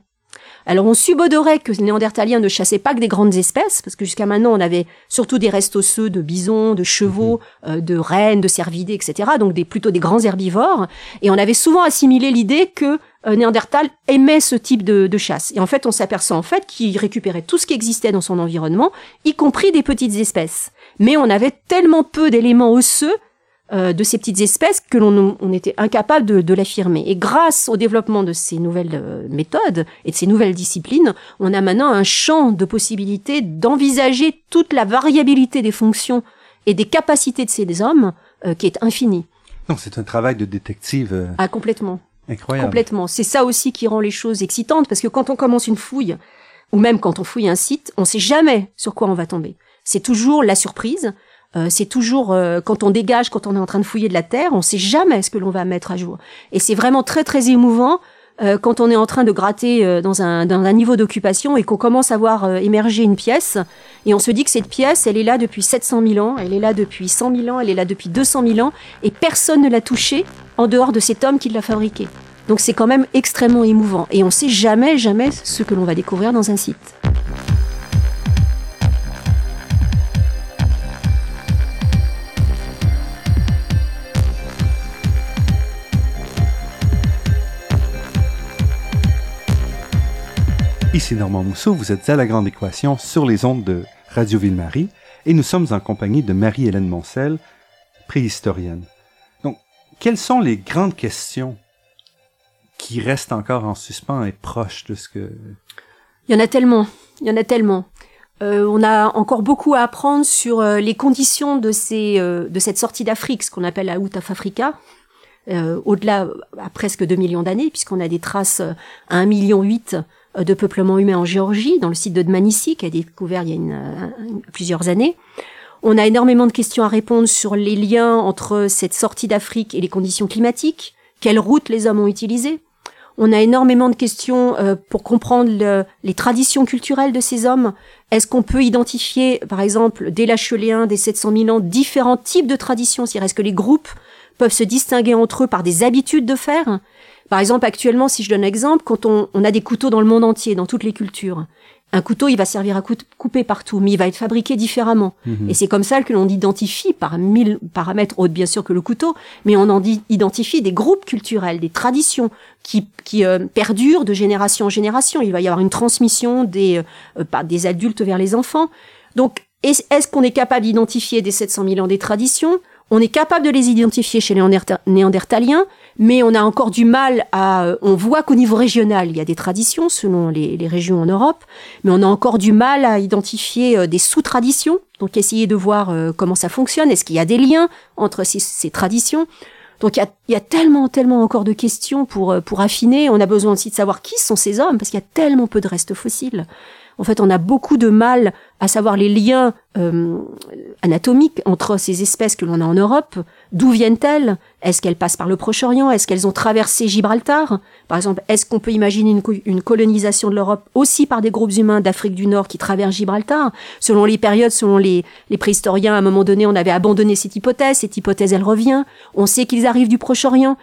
Alors on subodorait que les Néandertaliens ne chassaient pas que des grandes espèces, parce que jusqu'à maintenant on avait surtout des restes osseux de bisons, de chevaux, mhm. euh, de rennes, de cervidés, etc. Donc des, plutôt des grands herbivores. Et on avait souvent assimilé l'idée que euh, Néandertal aimait ce type de, de, chasse. Et en fait on s'aperçoit en fait qu'il récupérait tout ce qui existait dans son environnement, y compris des petites espèces. Mais on avait tellement peu d'éléments osseux euh, de ces petites espèces que l'on on était incapable de, de l'affirmer. Et grâce au développement de ces nouvelles euh, méthodes et de ces nouvelles disciplines, on a maintenant un champ de possibilités d'envisager toute la variabilité des fonctions et des capacités de ces hommes euh, qui est infini. Donc c'est un travail de détective. Ah complètement. Incroyable. Complètement. C'est ça aussi qui rend les choses excitantes parce que quand on commence une fouille ou même quand on fouille un site, on sait jamais sur quoi on va tomber. C'est toujours la surprise. Euh, c'est toujours euh, quand on dégage, quand on est en train de fouiller de la terre, on sait jamais ce que l'on va mettre à jour. Et c'est vraiment très très émouvant euh, quand on est en train de gratter euh, dans, un, dans un niveau d'occupation et qu'on commence à voir euh, émerger une pièce, et on se dit que cette pièce, elle est là depuis 700 000 ans, elle est là depuis 100 000 ans, elle est là depuis 200 000 ans, et personne ne l'a touchée en dehors de cet homme qui l'a fabriquée. Donc c'est quand même extrêmement émouvant, et on sait jamais, jamais ce que l'on va découvrir dans un site. Ici Normand Mousseau, vous êtes à La Grande Équation sur les ondes de Radio Ville-Marie et nous sommes en compagnie de Marie-Hélène Moncel, préhistorienne. Donc, quelles sont les grandes questions qui restent encore en suspens et proches de ce que... Il y en a tellement, il y en a tellement. Euh, on a encore beaucoup à apprendre sur euh, les conditions euh, de cette sortie d'Afrique, ce qu'on appelle la Out of Africa, au-delà à presque 2 millions d'années, puisqu'on a des traces à 1,8 million de peuplement humain en Géorgie, dans le site de Dmanisi, qui a découvert il y a une, plusieurs années. On a énormément de questions à répondre sur les liens entre cette sortie d'Afrique et les conditions climatiques. Quelles routes les hommes ont utilisées? On a énormément de questions euh, pour comprendre les traditions culturelles de ces hommes. Est-ce qu'on peut identifier, par exemple, dès l'Acheléen, des 700 000 ans, différents types de traditions? C'est-à-dire, est-ce que les groupes peuvent se distinguer entre eux par des habitudes de faire? Par exemple, actuellement, si je donne un exemple, quand on, a des couteaux dans le monde entier, dans toutes les cultures, un couteau, il va servir à couper partout, mais il va être fabriqué différemment. Mhm. Et c'est comme ça que l'on identifie par mille paramètres, autres bien sûr que le couteau, mais on en identifie des groupes culturels, des traditions qui, qui euh, perdurent de génération en génération. Il va y avoir une transmission des, euh, des adultes vers les enfants. Donc, est-ce qu'on est capable d'identifier des 700 000 ans des traditions? On est capable de les identifier chez les néandertaliens, mais on a encore du mal à... Euh, on voit qu'au niveau régional, il y a des traditions selon les, régions en Europe, mais on a encore du mal à identifier euh, des sous-traditions. Donc essayer de voir euh, comment ça fonctionne. Est-ce qu'il y a des liens entre ces, traditions? Donc il y, a, il y a, tellement, tellement encore de questions pour, pour affiner. On a besoin aussi de savoir qui sont ces hommes, parce qu'il y a tellement peu de restes fossiles. En fait, on a beaucoup de mal à savoir les liens euh, anatomiques entre ces espèces que l'on a en Europe. D'où viennent-elles? Est-ce qu'elles passent par le Proche-Orient? Est-ce qu'elles ont traversé Gibraltar? Par exemple, est-ce qu'on peut imaginer une, colonisation de l'Europe aussi par des groupes humains d'Afrique du Nord qui traversent Gibraltar? Selon les périodes, selon les, les préhistoriens, à un moment donné, on avait abandonné cette hypothèse. Cette hypothèse, elle revient. On sait qu'ils arrivent du Proche-Orient.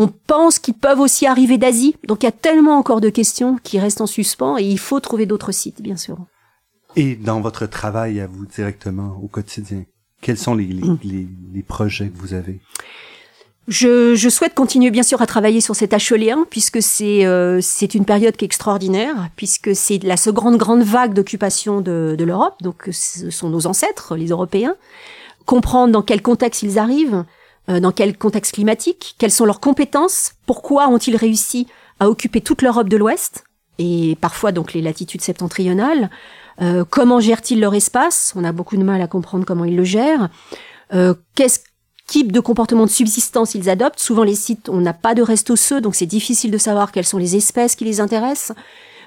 On pense qu'ils peuvent aussi arriver d'Asie. Donc il y a tellement encore de questions qui restent en suspens et il faut trouver d'autres sites, bien sûr. Et dans votre travail à vous directement au quotidien, quels sont les, les, mm. projets que vous avez? Je, souhaite continuer bien sûr à travailler sur cet H puisque c'est euh, c'est une période qui est extraordinaire puisque c'est la seconde grande vague d'occupation de, de l'Europe donc ce sont nos ancêtres les Européens comprendre dans quel contexte ils arrivent dans quel contexte climatique, quelles sont leurs compétences, pourquoi ont-ils réussi à occuper toute l'Europe de l'Ouest? Et parfois donc les latitudes septentrionales, euh, comment gèrent-ils leur espace? On a beaucoup de mal à comprendre comment ils le gèrent. Euh, Qu'est-ce type de comportement de subsistance ils adoptent? Souvent les sites, on n'a pas de reste osseux, donc c'est difficile de savoir quelles sont les espèces qui les intéressent.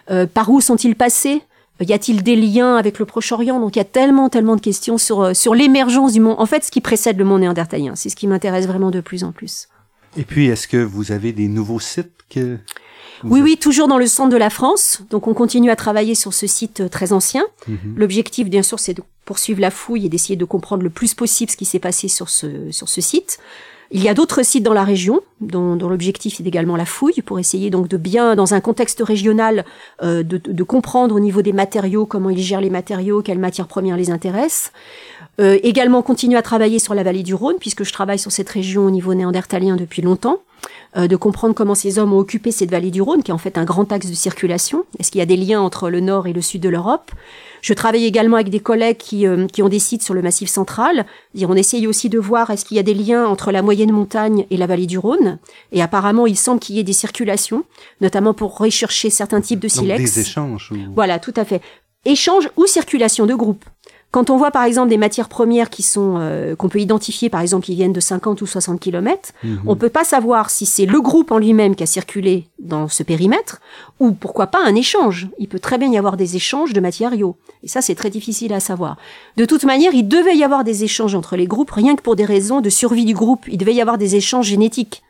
Euh, par où sont-ils passés? Y a-t-il des liens avec le Proche-Orient? Donc il y a tellement, tellement de questions sur, euh, sur l'émergence du monde. En fait, ce qui précède le monde néandertalien, c'est ce qui m'intéresse vraiment de plus en plus. Et puis, est-ce que vous avez des nouveaux sites que oui, oui, toujours dans le centre de la France. Donc, on continue à travailler sur ce site euh, très ancien. Mhm. L'objectif, bien sûr, c'est de poursuivre la fouille et d'essayer de comprendre le plus possible ce qui s'est passé sur ce, sur ce site. Il y a d'autres sites dans la région, dont, l'objectif est également la fouille, pour essayer donc de bien, dans un contexte régional, euh, de, comprendre au niveau des matériaux comment ils gèrent les matériaux, quelles matières premières les intéressent. Euh, également continuer à travailler sur la vallée du Rhône, puisque je travaille sur cette région au niveau néandertalien depuis longtemps. Euh, de comprendre comment ces hommes ont occupé cette vallée du Rhône, qui est en fait un grand axe de circulation. Est-ce qu'il y a des liens entre le nord et le sud de l'Europe? Je travaille également avec des collègues qui, euh, qui ont des sites sur le Massif central. On essaye aussi de voir est-ce qu'il y a des liens entre la moyenne montagne et la vallée du Rhône? Et apparemment, il semble qu'il y ait des circulations, notamment pour rechercher certains types de silex. Donc des échanges. Voilà, tout à fait. Échange ou circulation de groupe. Quand on voit par exemple des matières premières qui sont euh, qu'on peut identifier par exemple qui viennent de 50 ou 60 km, mhm. on peut pas savoir si c'est le groupe en lui-même qui a circulé dans ce périmètre ou pourquoi pas un échange. Il peut très bien y avoir des échanges de matériaux et ça c'est très difficile à savoir. De toute manière, il devait y avoir des échanges entre les groupes rien que pour des raisons de survie du groupe, il devait y avoir des échanges génétiques.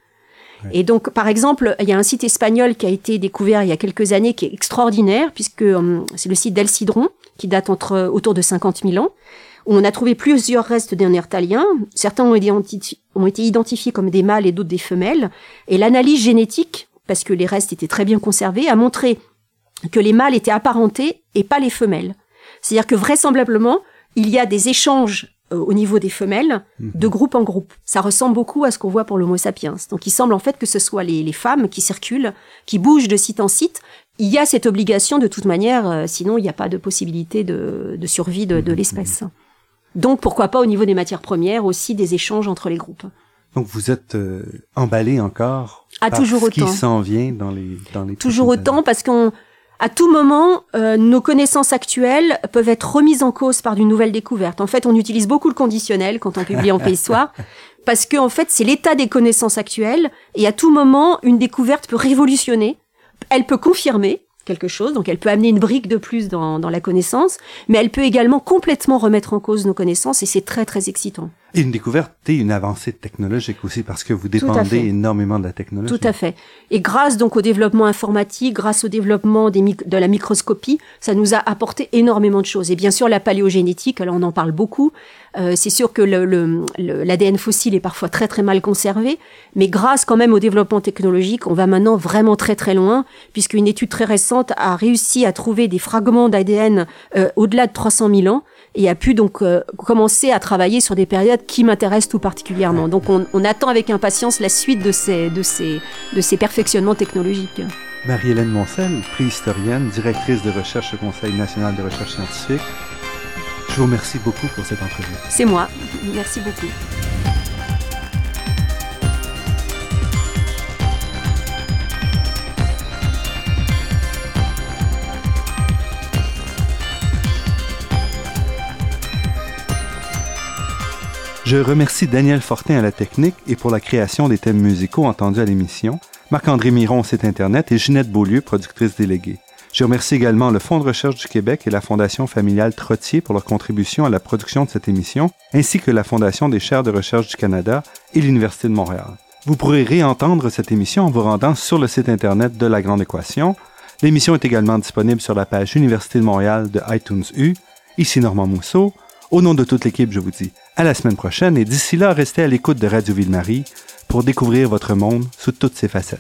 Et donc, par exemple, il y a un site espagnol qui a été découvert il y a quelques années qui est extraordinaire, puisque hum, c'est le site d'El Cidron, qui date entre autour de 50 000 ans, où on a trouvé plusieurs restes néandertaliens. Certains ont été, ont été identifiés comme des mâles et d'autres des femelles. Et l'analyse génétique, parce que les restes étaient très bien conservés, a montré que les mâles étaient apparentés et pas les femelles. C'est-à-dire que vraisemblablement, il y a des échanges euh, au niveau des femelles, mhm. de groupe en groupe. Ça ressemble beaucoup à ce qu'on voit pour l'Homo sapiens. Donc il semble en fait que ce soit les, femmes qui circulent, qui bougent de site en site. Il y a cette obligation de toute manière, euh, sinon il n'y a pas de possibilité de, survie de, mhm. l'espèce. Donc pourquoi pas au niveau des matières premières aussi des échanges entre les groupes. Donc vous êtes euh, emballé encore à par toujours ce autant. qui s'en vient dans les dans les toujours autant parce qu'on à tout moment, euh, nos connaissances actuelles peuvent être remises en cause par d'une nouvelle découverte. En fait, on utilise beaucoup le conditionnel quand on publie en Pays Soir, parce que en fait, c'est l'état des connaissances actuelles, et à tout moment, une découverte peut révolutionner. Elle peut confirmer, quelque chose, donc elle peut amener une brique de plus dans, dans la connaissance, mais elle peut également complètement remettre en cause nos connaissances et c'est très très excitant. Et une découverte et une avancée technologique aussi parce que vous dépendez énormément de la technologie. Tout à fait. Et grâce donc au développement informatique, grâce au développement des de la microscopie, ça nous a apporté énormément de choses. Et bien sûr la paléogénétique, alors on en parle beaucoup. Euh, c'est sûr que l'ADN le, le, fossile est parfois très très mal conservé, mais grâce quand même au développement technologique, on va maintenant vraiment très très loin, puisqu'une étude très récente a réussi à trouver des fragments d'ADN euh, au-delà de 300 000 ans et a pu donc euh, commencer à travailler sur des périodes qui m'intéressent tout particulièrement. Donc on, attend avec impatience la suite de ces, de ces, de ces perfectionnements technologiques. Marie-Hélène Moncel, préhistorienne, directrice de recherche au Conseil national de recherche scientifique. Je vous remercie beaucoup pour cette entrevue. C'est moi. Merci beaucoup. Je remercie Daniel Fortin à la technique et pour la création des thèmes musicaux entendus à l'émission, Marc-André Miron au site Internet et Ginette Beaulieu, productrice déléguée. Je remercie également le Fonds de recherche du Québec et la Fondation familiale Trottier pour leur contribution à la production de cette émission, ainsi que la Fondation des chaires de recherche du Canada et l'Université de Montréal. Vous pourrez réentendre cette émission en vous rendant sur le site Internet de La Grande Équation. L'émission est également disponible sur la page Université de Montréal de iTunes U. Ici Normand Mousseau. Au nom de toute l'équipe, je vous dis à la semaine prochaine et d'ici là, restez à l'écoute de Radio Ville-Marie pour découvrir votre monde sous toutes ses facettes.